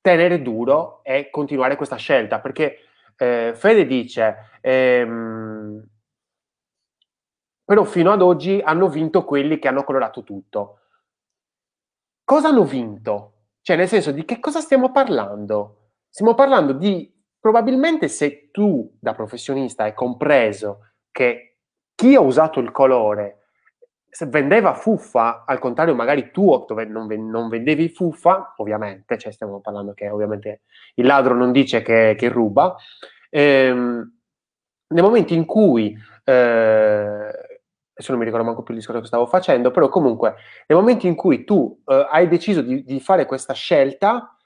tenere duro e continuare questa scelta, perché eh, Fede dice, ehm, però fino ad oggi hanno vinto quelli che hanno colorato tutto. Cosa hanno vinto? Cioè, nel senso, di che cosa stiamo parlando? Stiamo parlando di probabilmente se tu da professionista hai compreso che chi ha usato il colore vendeva fuffa, al contrario magari tu dove non, non, vendevi fuffa, ovviamente, cioè stiamo parlando che ovviamente il ladro non dice che, che ruba, ehm, nel momento in cui, eh, adesso non mi ricordo manco più il discorso che stavo facendo, però comunque nel momento in cui tu eh, hai deciso di, di fare questa scelta,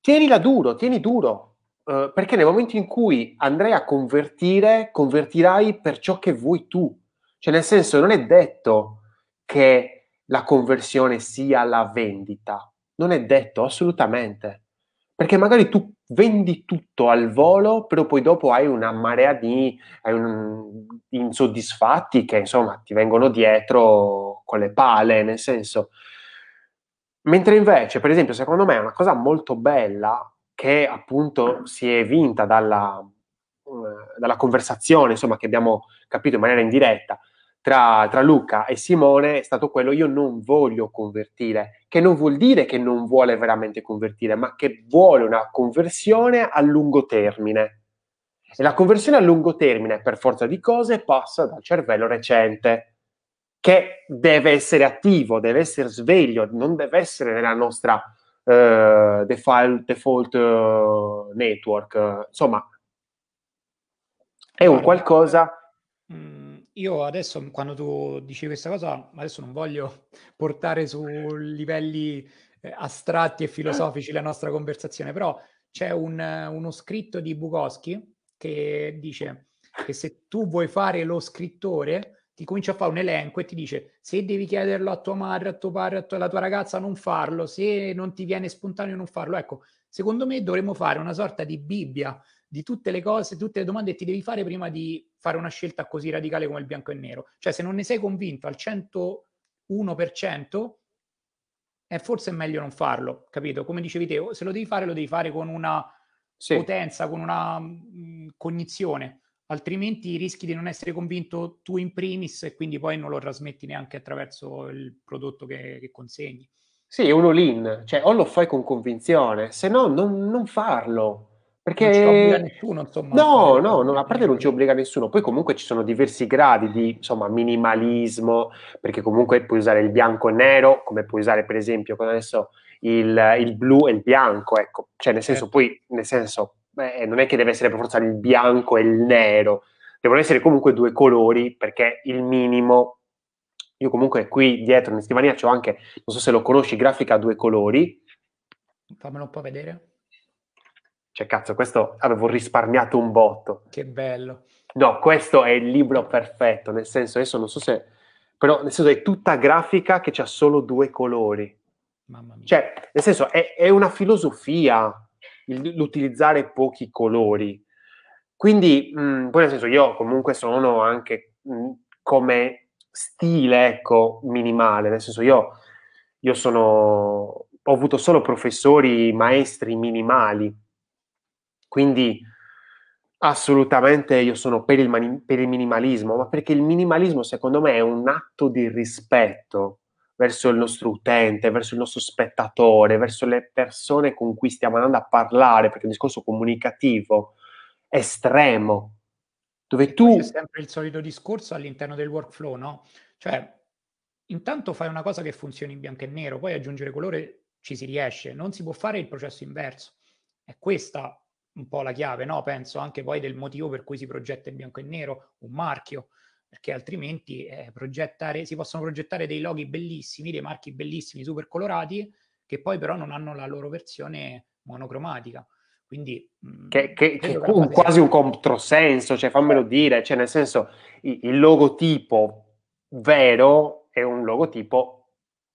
tienila duro, tieni duro, uh, perché nel momento in cui andrai a convertire, convertirai per ciò che vuoi tu. Cioè, nel senso, non è detto che la conversione sia la vendita, non è detto assolutamente. Perché magari tu vendi tutto al volo, però poi dopo hai una marea di, un, di insoddisfatti che insomma ti vengono dietro con le pale, nel senso. Mentre invece, per esempio, secondo me è una cosa molto bella che appunto si è vinta dalla, uh, dalla conversazione, insomma, che abbiamo capito in maniera indiretta tra, tra, Luca e Simone è stato quello io non voglio convertire, che non vuol dire che non vuole veramente convertire, ma che vuole una conversione a lungo termine. E la conversione a lungo termine, per forza di cose, passa dal cervello recente, che deve essere attivo, deve essere sveglio, non deve essere nella nostra uh, default, default uh, network. Insomma, è un qualcosa... Mm io adesso, quando tu dici questa cosa, adesso non voglio portare su livelli eh, astratti e filosofici la nostra conversazione, però c'è un, uno scritto di Bukowski che dice che se tu vuoi fare lo scrittore, ti comincia a fare un elenco e ti dice se devi chiederlo a tua madre, a tuo padre, a tua, alla tua ragazza, non farlo, se non ti viene spontaneo non farlo. Ecco, secondo me dovremmo fare una sorta di Bibbia di tutte le cose, tutte le domande che ti devi fare prima di fare una scelta così radicale come il bianco e nero. Cioè, se non ne sei convinto al 101%, è forse meglio non farlo, capito? Come dicevi te, se lo devi fare, lo devi fare con una sì. potenza, con una mh, mm, cognizione, altrimenti rischi di non essere convinto tu in primis e quindi poi non lo trasmetti neanche attraverso il prodotto che, che consegni. Sì, uno lean, cioè o lo fai con convinzione, se no non, non farlo. Perché... Non ci obbliga nessuno, insomma. No, no, no, a parte non ci obbliga nessuno. Poi comunque ci sono diversi gradi di, insomma, minimalismo, perché comunque puoi usare il bianco e il nero, come puoi usare per esempio adesso il, il blu e il bianco, ecco. Cioè, nel senso, certo. poi, nel senso, eh, non è che deve essere per forza il bianco e il nero, devono essere comunque due colori, perché il minimo... Io comunque qui dietro in scrivania c'ho anche, non so se lo conosci, grafica a due colori. Fammelo un po' vedere. Cioè, cazzo, questo avevo risparmiato un botto. Che bello. No, questo è il libro perfetto, nel senso, adesso non so se... Però, nel senso, è tutta grafica che ha solo due colori. Mamma mia. Cioè, nel senso, è, è una filosofia l'utilizzare pochi colori. Quindi, mh, mm, poi nel senso, io comunque sono anche mh, mm, come stile, ecco, minimale. Nel senso, io, io sono... Ho avuto solo professori, maestri minimali quindi assolutamente io sono per il, mani- per il minimalismo, ma perché il minimalismo secondo me è un atto di rispetto verso il nostro utente, verso il nostro spettatore, verso le persone con cui stiamo andando a parlare, perché è un discorso comunicativo estremo, dove tu... È sempre il solito discorso all'interno del workflow, no? Cioè, intanto fai una cosa che funzioni in bianco e nero, poi aggiungere colore ci si riesce, non si può fare il processo inverso. È questa un po' la chiave, no? Penso anche poi del motivo per cui si progetta in bianco e nero un marchio, perché altrimenti eh, progettare, si possono progettare dei loghi bellissimi, dei marchi bellissimi, super colorati, che poi però non hanno la loro versione monocromatica. Quindi, mm, che, che, che un, quasi un controsenso, cioè fammelo dire, cioè nel senso il, il logotipo vero è un logotipo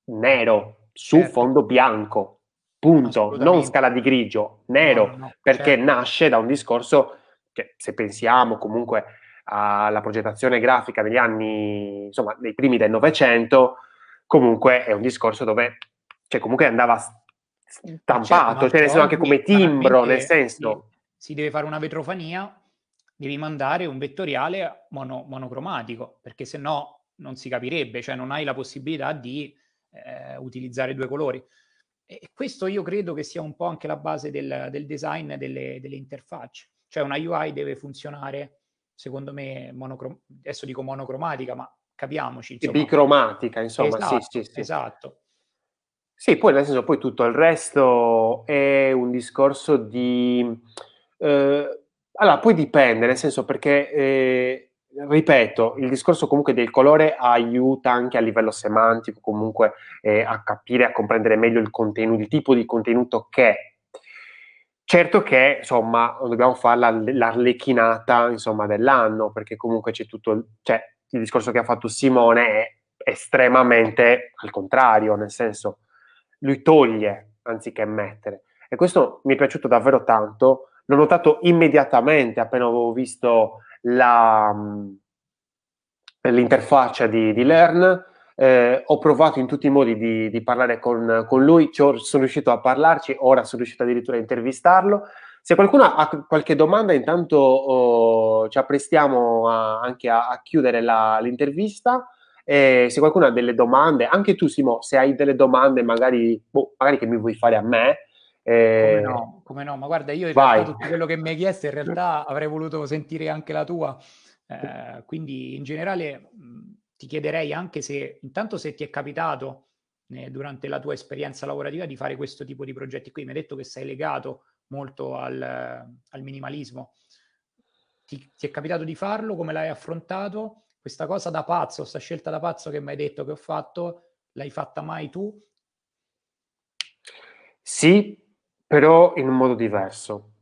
nero su certo. fondo bianco punto, non scala di grigio, nero, no, no, perché certo. nasce da un discorso che se pensiamo comunque alla progettazione grafica degli anni, insomma, dei primi del Novecento, comunque è un discorso dove, cioè comunque andava stampato, certo, cioè nel senso anche come timbro, nel senso... Si, si, deve fare una vetrofania, devi mandare un vettoriale mono, monocromatico, perché se no non si capirebbe, cioè non hai la possibilità di eh, utilizzare due colori. E questo io credo che sia un po' anche la base del, del design delle, delle, interfacce. Cioè una UI deve funzionare, secondo me, monocrom- adesso dico monocromatica, ma capiamoci. Insomma. Bicromatica, insomma, esatto, sì, sì, sì. Esatto. Sì, poi nel senso, poi tutto il resto è un discorso di... Eh, allora, poi dipende, nel senso perché eh, ripeto, il discorso comunque del colore aiuta anche a livello semantico, comunque eh, a capire, a comprendere meglio il contenuto, il tipo di contenuto che è. Certo che, insomma, dobbiamo fare la, l'arlecchinata, insomma, dell'anno, perché comunque c'è tutto, cioè, il discorso che ha fatto Simone è estremamente al contrario, nel senso, lui toglie anziché mettere. E questo mi è piaciuto davvero tanto, l'ho notato immediatamente appena avevo visto la, mm, l'interfaccia di, di Learn. Eh, ho provato in tutti i modi di, di parlare con, con lui, sono riuscito a parlarci, ora sono riuscito addirittura a intervistarlo. Se qualcuno ha qualche domanda, intanto oh, ci apprestiamo a, anche a, a chiudere la, l'intervista E se qualcuno ha delle domande, anche tu Simo, se hai delle domande magari, boh, magari che mi vuoi fare a me, eh... Come, no, come no, ma guarda, io in Vai. realtà tutto quello che mi hai chiesto in realtà avrei voluto sentire anche la tua, eh, quindi in generale mh, ti chiederei anche se intanto se ti è capitato eh, durante la tua esperienza lavorativa di fare questo tipo di progetti qui, mi hai detto che sei legato molto al, al minimalismo, ti, ti è capitato di farlo, come l'hai affrontato? Questa cosa da pazzo, questa scelta da pazzo che mi hai detto che ho fatto, l'hai fatta mai tu? Sì, però in un modo diverso.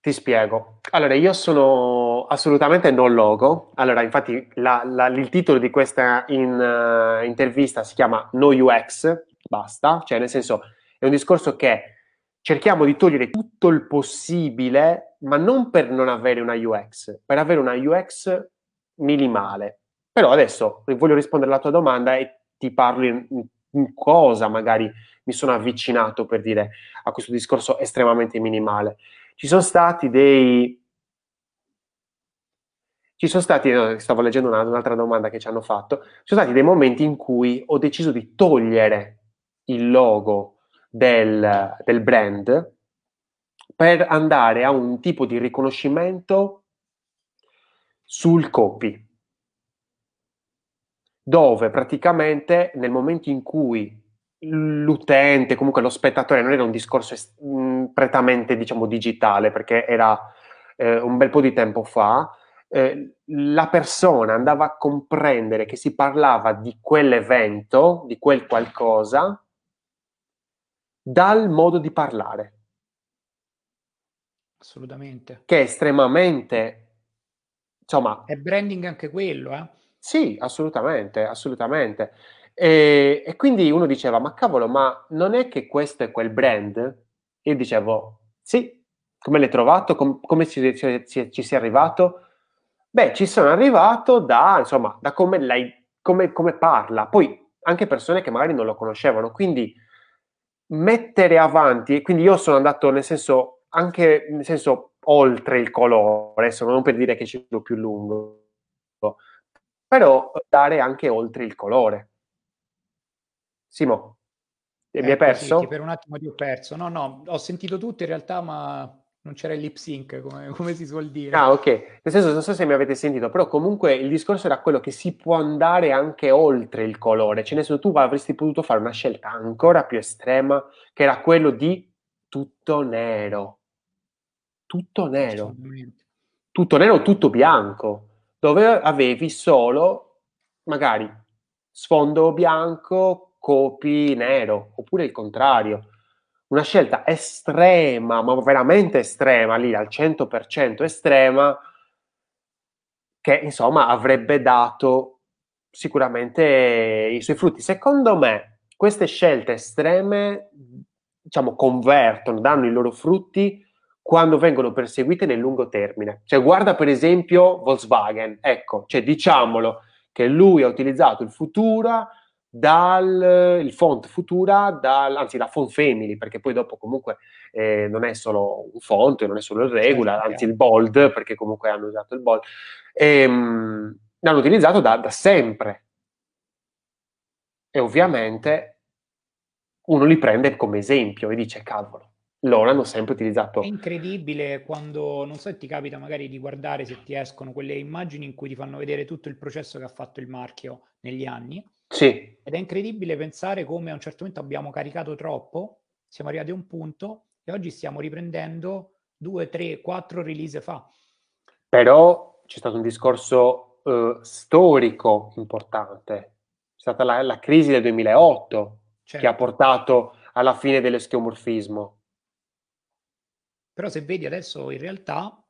Ti spiego. Allora, io sono assolutamente non logo. Allora, infatti, la, la, il titolo di questa in, uh, intervista si chiama No UX, basta. Cioè, nel senso, è un discorso che cerchiamo di togliere tutto il possibile, ma non per non avere una UX, per avere una UX minimale. Però adesso voglio rispondere alla tua domanda e ti parlo in, in cosa magari mi sono avvicinato per dire a questo discorso estremamente minimale. Ci sono stati dei... Ci sono stati, stavo leggendo una, un'altra domanda che ci hanno fatto, ci sono stati dei momenti in cui ho deciso di togliere il logo del, del brand per andare a un tipo di riconoscimento sul copy, dove praticamente nel momento in cui l'utente, comunque lo spettatore, non era un discorso est- mm, prettamente diciamo digitale, perché era eh, un bel po' di tempo fa, eh, la persona andava a comprendere che si parlava di quell'evento, di quel qualcosa, dal modo di parlare. Assolutamente. Che è estremamente, insomma... È branding anche quello, eh? Sì, assolutamente, assolutamente. E, e, quindi uno diceva, ma cavolo, ma non è che questo è quel brand? Io dicevo, sì, come l'hai trovato? Com- come ci, ci, ci, ci sei arrivato? Beh, ci sono arrivato da, insomma, da come, lei, come, come parla. Poi anche persone che magari non lo conoscevano, quindi mettere avanti, quindi io sono andato nel senso, anche nel senso oltre il colore, adesso non per dire che ci sono più lungo, però dare anche oltre il colore. Simo, mi hai perso? Sì, per un attimo ti ho perso. No, no, ho sentito tutto in realtà, ma non c'era il lip sync, come, come, si suol dire. Ah, ok. Nel senso, non so se mi avete sentito, però comunque il discorso era quello che si può andare anche oltre il colore. Cioè, nel senso, tu avresti potuto fare una scelta ancora più estrema, che era quello di tutto nero. Tutto nero. Tutto nero, o tutto bianco, dove avevi solo, magari, sfondo bianco, copi nero, oppure il contrario una scelta estrema, ma veramente estrema, lì al 100% estrema, che insomma avrebbe dato sicuramente i suoi frutti. Secondo me queste scelte estreme, diciamo, convertono, danno i loro frutti quando vengono perseguite nel lungo termine. Cioè, guarda per esempio Volkswagen, ecco, cioè diciamolo che lui ha utilizzato il Futura dal il font Futura, dal, anzi la font Family, perché poi dopo comunque eh, non è solo un font, non è solo il regular, certo, anzi il bold, perché comunque hanno usato il bold, ehm, l'hanno utilizzato da, da sempre. E ovviamente uno li prende come esempio e dice cavolo, loro hanno sempre utilizzato. È incredibile quando, non so se ti capita magari di guardare se ti escono quelle immagini in cui ti fanno vedere tutto il processo che ha fatto il marchio negli anni sì. Ed è incredibile pensare come a un certo momento abbiamo caricato troppo, siamo arrivati a un punto e oggi stiamo riprendendo due, tre, quattro release fa. Però c'è stato un discorso uh, storico importante. C'è stata la, la crisi del 2008 certo. che ha certo. portato alla fine dell'eschemorfismo. Però se vedi adesso in realtà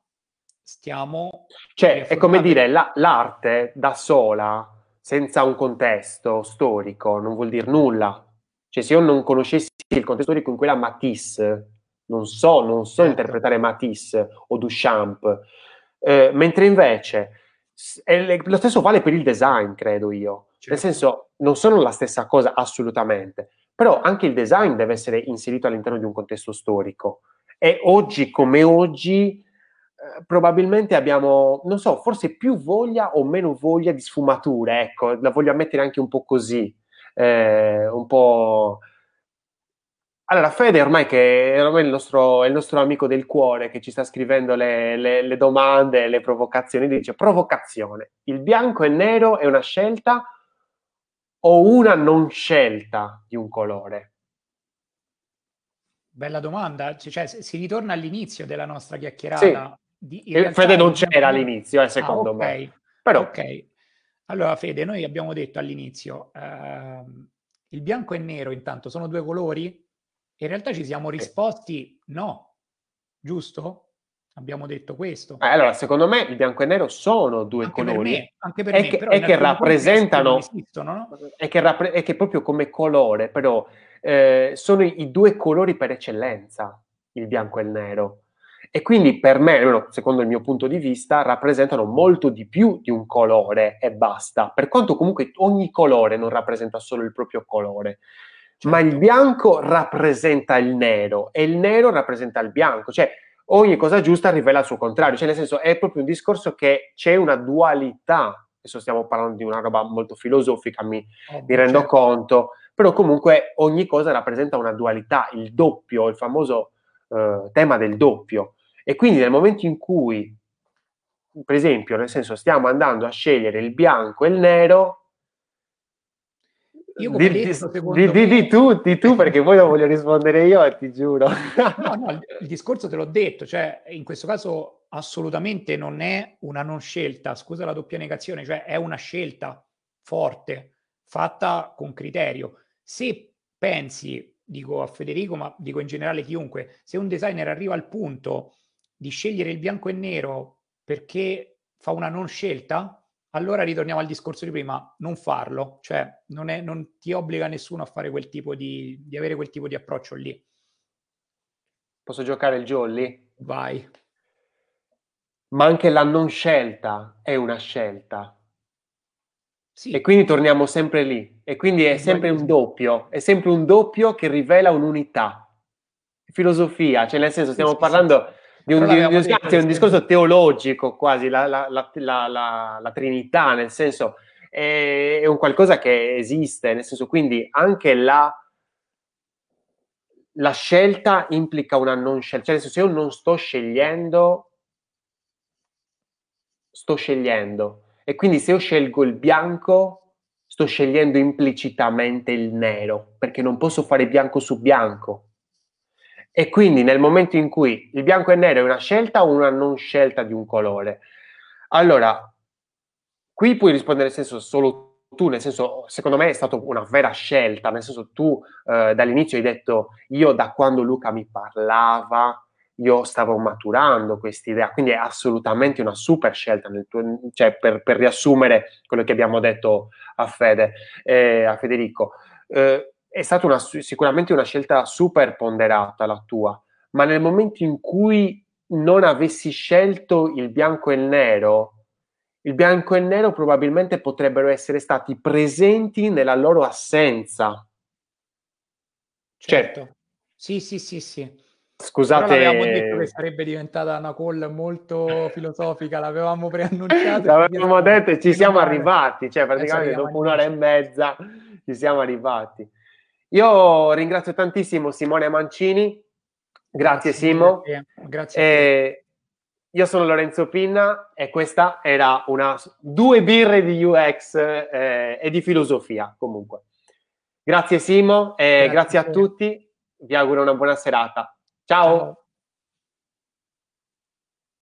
stiamo... Cioè, è come dire, la, l'arte da sola senza un contesto storico non vuol dire nulla. Cioè, se io non conoscessi il contesto storico in cui era Matisse, non so, non so certo. interpretare Matisse o Duchamp, eh, mentre invece lo stesso vale per il design, credo io. Certo. Nel senso, non sono la stessa cosa assolutamente, però anche il design deve essere inserito all'interno di un contesto storico. E oggi come oggi eh, probabilmente abbiamo, non so, forse più voglia o meno voglia di sfumature, ecco, la voglio mettere anche un po' così, eh, un po'... Allora, Fede ormai che ormai è il nostro, è il nostro amico del cuore che ci sta scrivendo le, le, le domande, le provocazioni, dice provocazione, il bianco e il nero è una scelta o una non scelta di un colore? Bella domanda, cioè, si ritorna all'inizio della nostra chiacchierata. Sì. Di, Fede non c'era all'inizio, eh, secondo ah, okay. me. Però... Ok, allora Fede, noi abbiamo detto all'inizio, ehm, il bianco e il nero intanto sono due colori? In realtà ci siamo risposti no, giusto? Abbiamo detto questo. Eh, allora, secondo me il bianco e nero sono due anche colori. Per me, anche per e me, che, e che rappresentano... Esistono, no? e, che rappre- e che proprio come colore, però, eh, sono i, i, due colori per eccellenza, il bianco e il nero. E quindi per me, secondo il mio punto di vista, rappresentano molto di più di un colore e basta. Per quanto comunque ogni colore non rappresenta solo il proprio colore. Ma il certo. bianco rappresenta il nero e il nero rappresenta il bianco. Cioè, ogni cosa giusta rivela il suo contrario, cioè nel senso è proprio un discorso che c'è una dualità, adesso stiamo parlando di una roba molto filosofica, mi, oh, mi rendo certo. conto, però comunque ogni cosa rappresenta una dualità, il doppio, il famoso eh, tema del doppio. E quindi nel momento in cui, per esempio, nel senso stiamo andando a scegliere il bianco e il nero, io di, detto, di, di, di, tu, di tu, perché poi lo voglio rispondere io, ti giuro. No, no, il, discorso te l'ho detto, cioè in questo caso assolutamente non è una non scelta, scusa la doppia negazione, cioè è una scelta forte, fatta con criterio. Se pensi, dico a Federico, ma dico in generale chiunque, se un designer arriva al punto di scegliere il bianco e nero perché fa una non scelta, allora ritorniamo al discorso di prima, non farlo, cioè non, è, non ti obbliga nessuno a fare quel tipo di, di avere quel tipo di approccio lì. Posso giocare il jolly? Vai. Ma anche la non scelta è una scelta. Sì. E quindi torniamo sempre lì. E quindi è sempre un doppio, è sempre un doppio che rivela un'unità. Filosofia, cioè nel senso stiamo parlando... Di un, di, di, di, un discorso teologico quasi, la, la, la, la, Trinità, nel senso è, è, un qualcosa che esiste, nel senso quindi anche la, la scelta implica una non scelta, cioè nel senso se io non sto scegliendo, sto scegliendo. E quindi se io scelgo il bianco sto scegliendo implicitamente il nero perché non posso fare bianco su bianco. E quindi nel momento in cui il bianco e nero è una scelta o una non scelta di un colore, allora qui puoi rispondere nel senso solo tu, nel senso secondo me è stata una vera scelta, nel senso tu eh, dall'inizio hai detto io da quando Luca mi parlava io stavo maturando questa idea, quindi è assolutamente una super scelta, tuo, cioè per, per, riassumere quello che abbiamo detto a Fede, eh, a Federico. Eh, è stata una, sicuramente una scelta super ponderata la tua, ma nel momento in cui non avessi scelto il bianco e il nero, il bianco e il nero probabilmente potrebbero essere stati presenti nella loro assenza. Certo. Cioè, sì, sì, sì, sì. Scusate. Però avevamo detto che sarebbe diventata una call molto filosofica, l'avevamo preannunciato. L'avevamo detto e ci siamo arrivati, cioè praticamente dopo un'ora e mezza ci siamo arrivati. Io ringrazio tantissimo Simone Mancini, grazie, grazie Simo. Grazie. grazie eh, io sono Lorenzo Pinna e questa era una due birre di UX eh, e di filosofia comunque. Grazie Simo e grazie, grazie a tutti, vi auguro una buona serata. Ciao. Ciao.